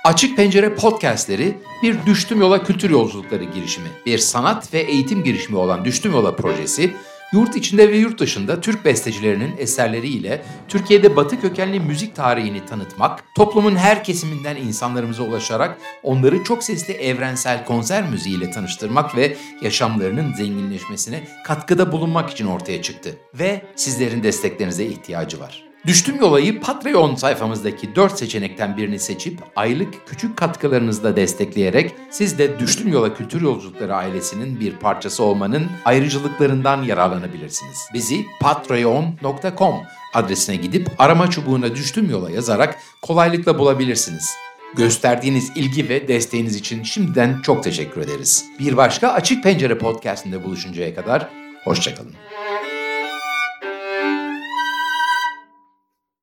Açık Pencere podcastleri bir Düştüm Yola kültür yolculukları girişimi. Bir sanat ve eğitim girişimi olan Düştüm Yola projesi, yurt içinde ve yurt dışında Türk bestecilerinin eserleriyle Türkiye'de batı kökenli müzik tarihini tanıtmak, toplumun her kesiminden insanlarımıza ulaşarak onları çok sesli evrensel konser müziğiyle tanıştırmak ve yaşamlarının zenginleşmesine katkıda bulunmak için ortaya çıktı. Ve sizlerin desteklerinize ihtiyacı var. Düştüm Yolayı Patreon sayfamızdaki 4 seçenekten birini seçip aylık küçük katkılarınızla destekleyerek siz de Düştüm Yola Kültür Yolculukları ailesinin bir parçası olmanın ayrıcalıklarından yararlanabilirsiniz. Bizi patreon.com adresine gidip arama çubuğuna Düştüm Yola yazarak kolaylıkla bulabilirsiniz. Gösterdiğiniz ilgi ve desteğiniz için şimdiden çok teşekkür ederiz. Bir başka Açık Pencere podcastinde buluşuncaya kadar hoşçakalın.